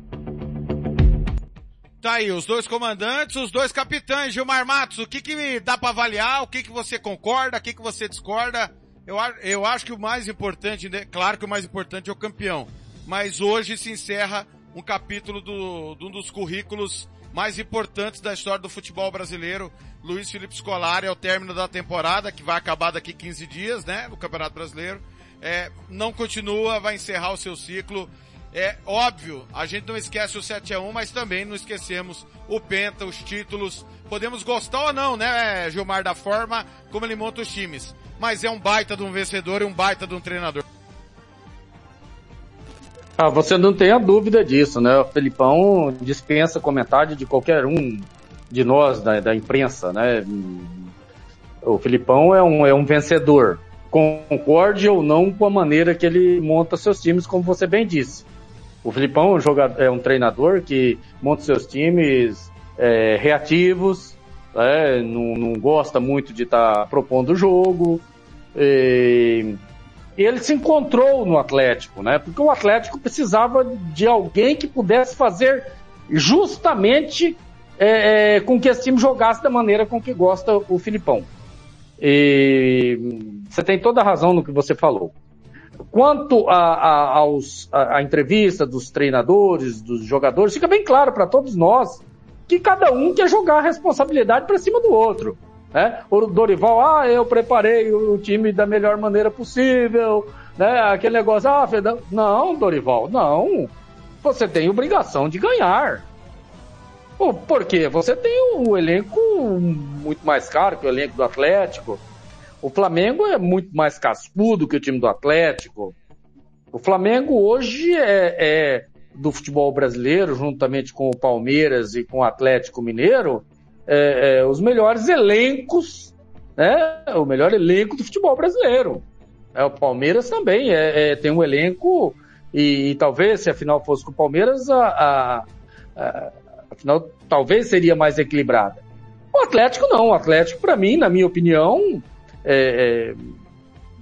Tá aí, os dois comandantes, os dois capitães, Gilmar Matos, o que que dá para avaliar, o que que você concorda, o que que você discorda? Eu, eu acho que o mais importante, né, claro que o mais importante é o campeão, mas hoje se encerra um capítulo do, de um dos currículos mais importantes da história do futebol brasileiro. Luiz Felipe Scolari é o término da temporada, que vai acabar daqui 15 dias, né, no Campeonato Brasileiro. É, não continua, vai encerrar o seu ciclo é óbvio, a gente não esquece o 7 a 1 mas também não esquecemos o Penta, os títulos. Podemos gostar ou não, né, Gilmar, da forma como ele monta os times. Mas é um baita de um vencedor e um baita de um treinador. Ah, você não tem a dúvida disso, né? O Felipão dispensa comentário de qualquer um de nós, da, da imprensa, né? O Filipão é um, é um vencedor. Concorde ou não com a maneira que ele monta seus times, como você bem disse. O Filipão é um, jogador, é um treinador que monta seus times é, reativos, é, não, não, gosta muito de estar tá propondo o jogo. E, ele se encontrou no Atlético, né? Porque o Atlético precisava de alguém que pudesse fazer justamente é, é, com que esse time jogasse da maneira com que gosta o Filipão. E você tem toda a razão no que você falou. Quanto a, a, aos, a, a entrevista dos treinadores, dos jogadores, fica bem claro para todos nós que cada um quer jogar a responsabilidade para cima do outro. Né? O Dorival, ah, eu preparei o time da melhor maneira possível, né? Aquele negócio, ah, Fedão. Não, Dorival, não. Você tem obrigação de ganhar. Por quê? Você tem um elenco muito mais caro que o elenco do Atlético. O Flamengo é muito mais cascudo que o time do Atlético. O Flamengo hoje é, é do futebol brasileiro, juntamente com o Palmeiras e com o Atlético Mineiro, é, é, os melhores elencos, né? O melhor elenco do futebol brasileiro. É, o Palmeiras também é, é tem um elenco e, e, talvez se a final fosse com o Palmeiras, a, a, a, a final talvez seria mais equilibrada. O Atlético não, o Atlético para mim, na minha opinião, é, é,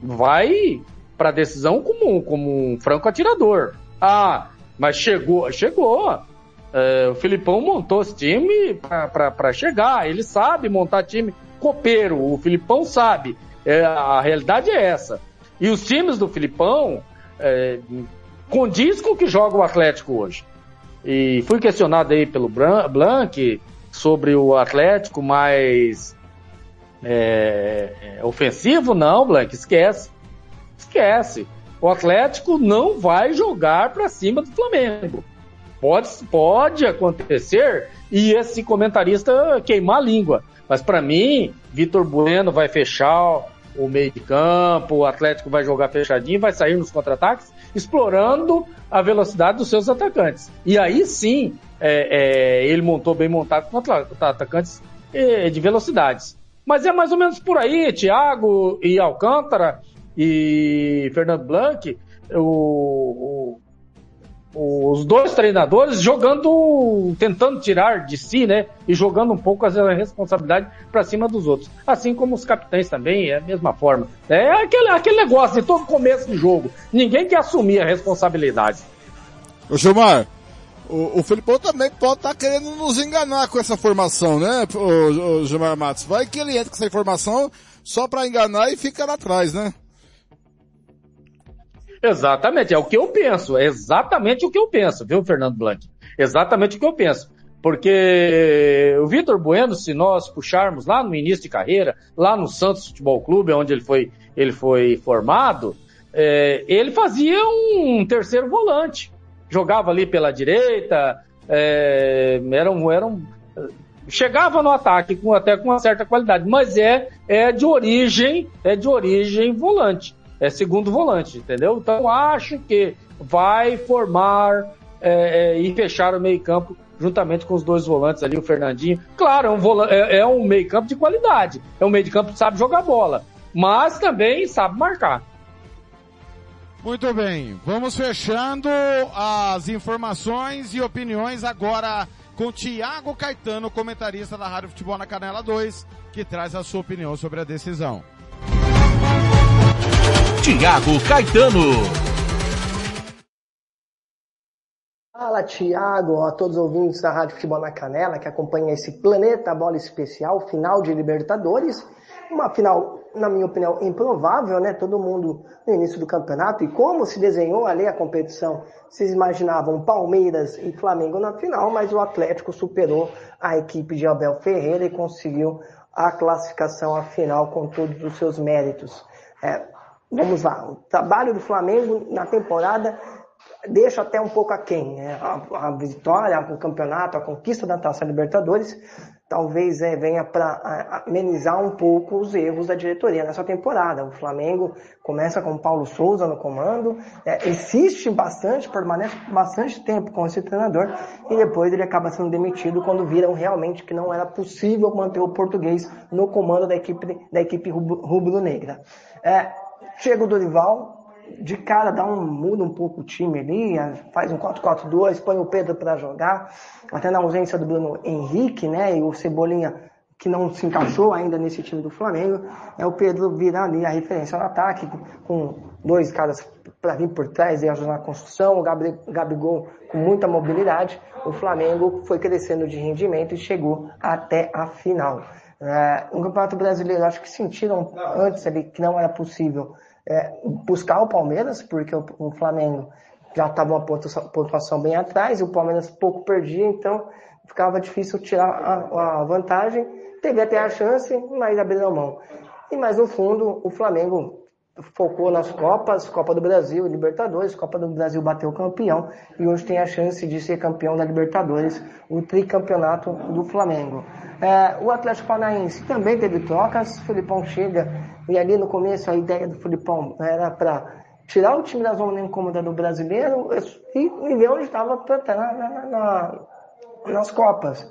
vai para decisão como, como um franco atirador. Ah, mas chegou, chegou. É, o Filipão montou esse time para chegar. Ele sabe montar time copeiro. O Filipão sabe. É, a realidade é essa. E os times do Filipão é, condiz com o que joga o Atlético hoje. E fui questionado aí pelo Blanc sobre o Atlético mais é, é, ofensivo. Não, Blanc, esquece. Esquece. O Atlético não vai jogar para cima do Flamengo. Pode, pode acontecer e esse comentarista queimar a língua. Mas para mim, Vitor Bueno vai fechar o meio de campo, o Atlético vai jogar fechadinho, vai sair nos contra-ataques, explorando a velocidade dos seus atacantes. E aí sim, é, é, ele montou bem montado com atacantes é, de velocidades. Mas é mais ou menos por aí, Thiago e Alcântara e Fernando Blanc, o, o, os dois treinadores jogando, tentando tirar de si, né? E jogando um pouco a responsabilidade para cima dos outros. Assim como os capitães também, é a mesma forma. É aquele, aquele negócio de todo começo de jogo. Ninguém quer assumir a responsabilidade. Ô Gilmar, o, o Felipão também pode estar tá querendo nos enganar com essa formação, né, o, o Gilmar Matos? Vai que ele entra com essa informação só para enganar e fica lá atrás, né? Exatamente, é o que eu penso, é exatamente o que eu penso, viu, Fernando Blanc? Exatamente o que eu penso. Porque o Vitor Bueno, se nós puxarmos lá no início de carreira, lá no Santos Futebol Clube, onde ele foi, ele foi formado, é, ele fazia um terceiro volante jogava ali pela direita, é, era um, era um, chegava no ataque com, até com uma certa qualidade, mas é, é de origem, é de origem volante, é segundo volante, entendeu? Então acho que vai formar é, é, e fechar o meio campo juntamente com os dois volantes ali, o Fernandinho. Claro, é um, volante, é, é um meio campo de qualidade, é um meio de campo que sabe jogar bola, mas também sabe marcar. Muito bem, vamos fechando as informações e opiniões agora com Tiago Caetano, comentarista da Rádio Futebol na Canela 2, que traz a sua opinião sobre a decisão. Tiago Caetano. Fala, Tiago, a todos os ouvintes da Rádio Futebol na Canela que acompanha esse Planeta Bola Especial, final de Libertadores. Uma final, na minha opinião, improvável, né? Todo mundo no início do campeonato. E como se desenhou ali a competição, vocês imaginavam Palmeiras e Flamengo na final, mas o Atlético superou a equipe de Abel Ferreira e conseguiu a classificação à final com todos os seus méritos. É, vamos lá, o trabalho do Flamengo na temporada deixa até um pouco aquém. Né? A, a vitória, o campeonato, a conquista da Taça Libertadores talvez é, venha para amenizar um pouco os erros da diretoria nessa temporada. O Flamengo começa com o Paulo Souza no comando, é, bastante, permanece bastante tempo com esse treinador e depois ele acaba sendo demitido quando viram realmente que não era possível manter o português no comando da equipe, da equipe rubro-negra. É, chega o Dorival, de cara dá um muda um pouco o time ali, faz um 4-4-2, põe o Pedro para jogar, até na ausência do Bruno Henrique, né, e o Cebolinha que não se encaixou ainda nesse time do Flamengo, é o Pedro virar ali a referência no ataque, com dois caras para vir por trás e ajudar na construção, o Gabigol com muita mobilidade, o Flamengo foi crescendo de rendimento e chegou até a final. É, no Campeonato Brasileiro, acho que sentiram antes ali que não era possível é, buscar o Palmeiras, porque o, o Flamengo já estava uma pontuação bem atrás e o Palmeiras pouco perdia, então ficava difícil tirar a, a vantagem. Teve até a chance, mas abriu mão. E mais no fundo, o Flamengo focou nas Copas, Copa do Brasil, Libertadores, Copa do Brasil bateu campeão e hoje tem a chance de ser campeão da Libertadores, o tricampeonato do Flamengo. É, o Atlético Paranaense também teve trocas, Felipão chega E ali no começo a ideia do Filipão era para tirar o time da zona incômoda do brasileiro e, ver onde estava na, na, na, nas Copas.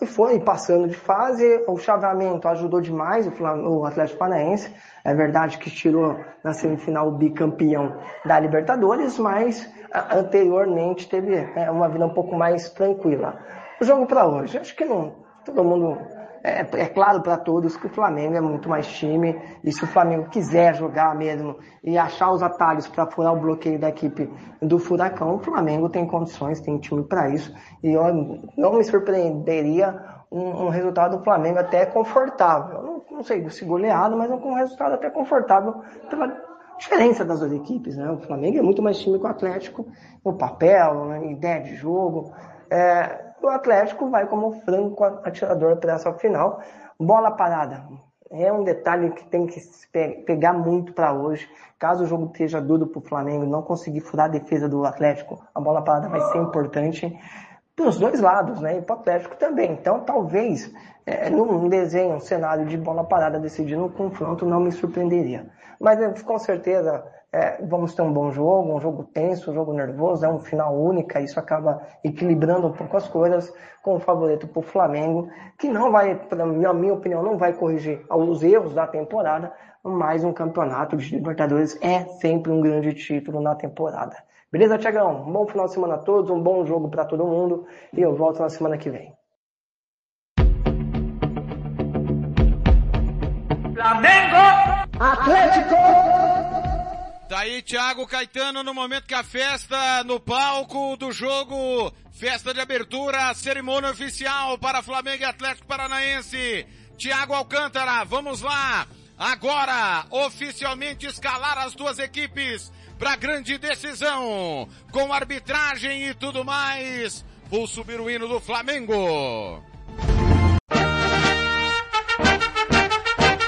E foi passando de fase, o chaveamento ajudou demais o, o Atlético Paranaense. É verdade que tirou na semifinal o bicampeão da Libertadores, mas anteriormente teve é, uma vida um pouco mais tranquila. O jogo para hoje, acho que não, todo mundo é, é claro para todos que o Flamengo é muito mais time e se o Flamengo quiser jogar mesmo e achar os atalhos para furar o bloqueio da equipe do Furacão, o Flamengo tem condições, tem time para isso e eu não me surpreenderia um, um, resultado do Flamengo até confortável. Não, não sei se goleado, mas um resultado até confortável pela diferença das duas equipes. Né? O Flamengo é muito mais time que o Atlético no papel, na ideia de jogo. É, o Atlético vai como franco atirador para essa final. Bola parada. É um detalhe que tem que pegar muito para hoje. Caso o jogo esteja duro para o Flamengo não conseguir furar a defesa do Atlético, a bola parada vai ser importante para os dois lados, né? E para o Atlético também. Então, talvez, é, num desenho, um cenário de bola parada decidindo o confronto, não me surpreenderia. Mas, com certeza, é, vamos ter um bom jogo, um jogo tenso, um jogo nervoso, é um final única, isso acaba equilibrando um pouco as coisas, com o favorito para o Flamengo, que não vai, na minha opinião, não vai corrigir os erros da temporada, mas um campeonato de Libertadores é sempre um grande título na temporada. Beleza, Tiagão? Um bom final de semana a todos, um bom jogo para todo mundo e eu volto na semana que vem. Flamengo! Atlético! Tá aí Thiago Caetano no momento que a festa no palco do jogo, festa de abertura, cerimônia oficial para Flamengo e Atlético Paranaense. Thiago Alcântara, vamos lá. Agora, oficialmente escalar as duas equipes para grande decisão, com arbitragem e tudo mais. Vou subir o hino do Flamengo.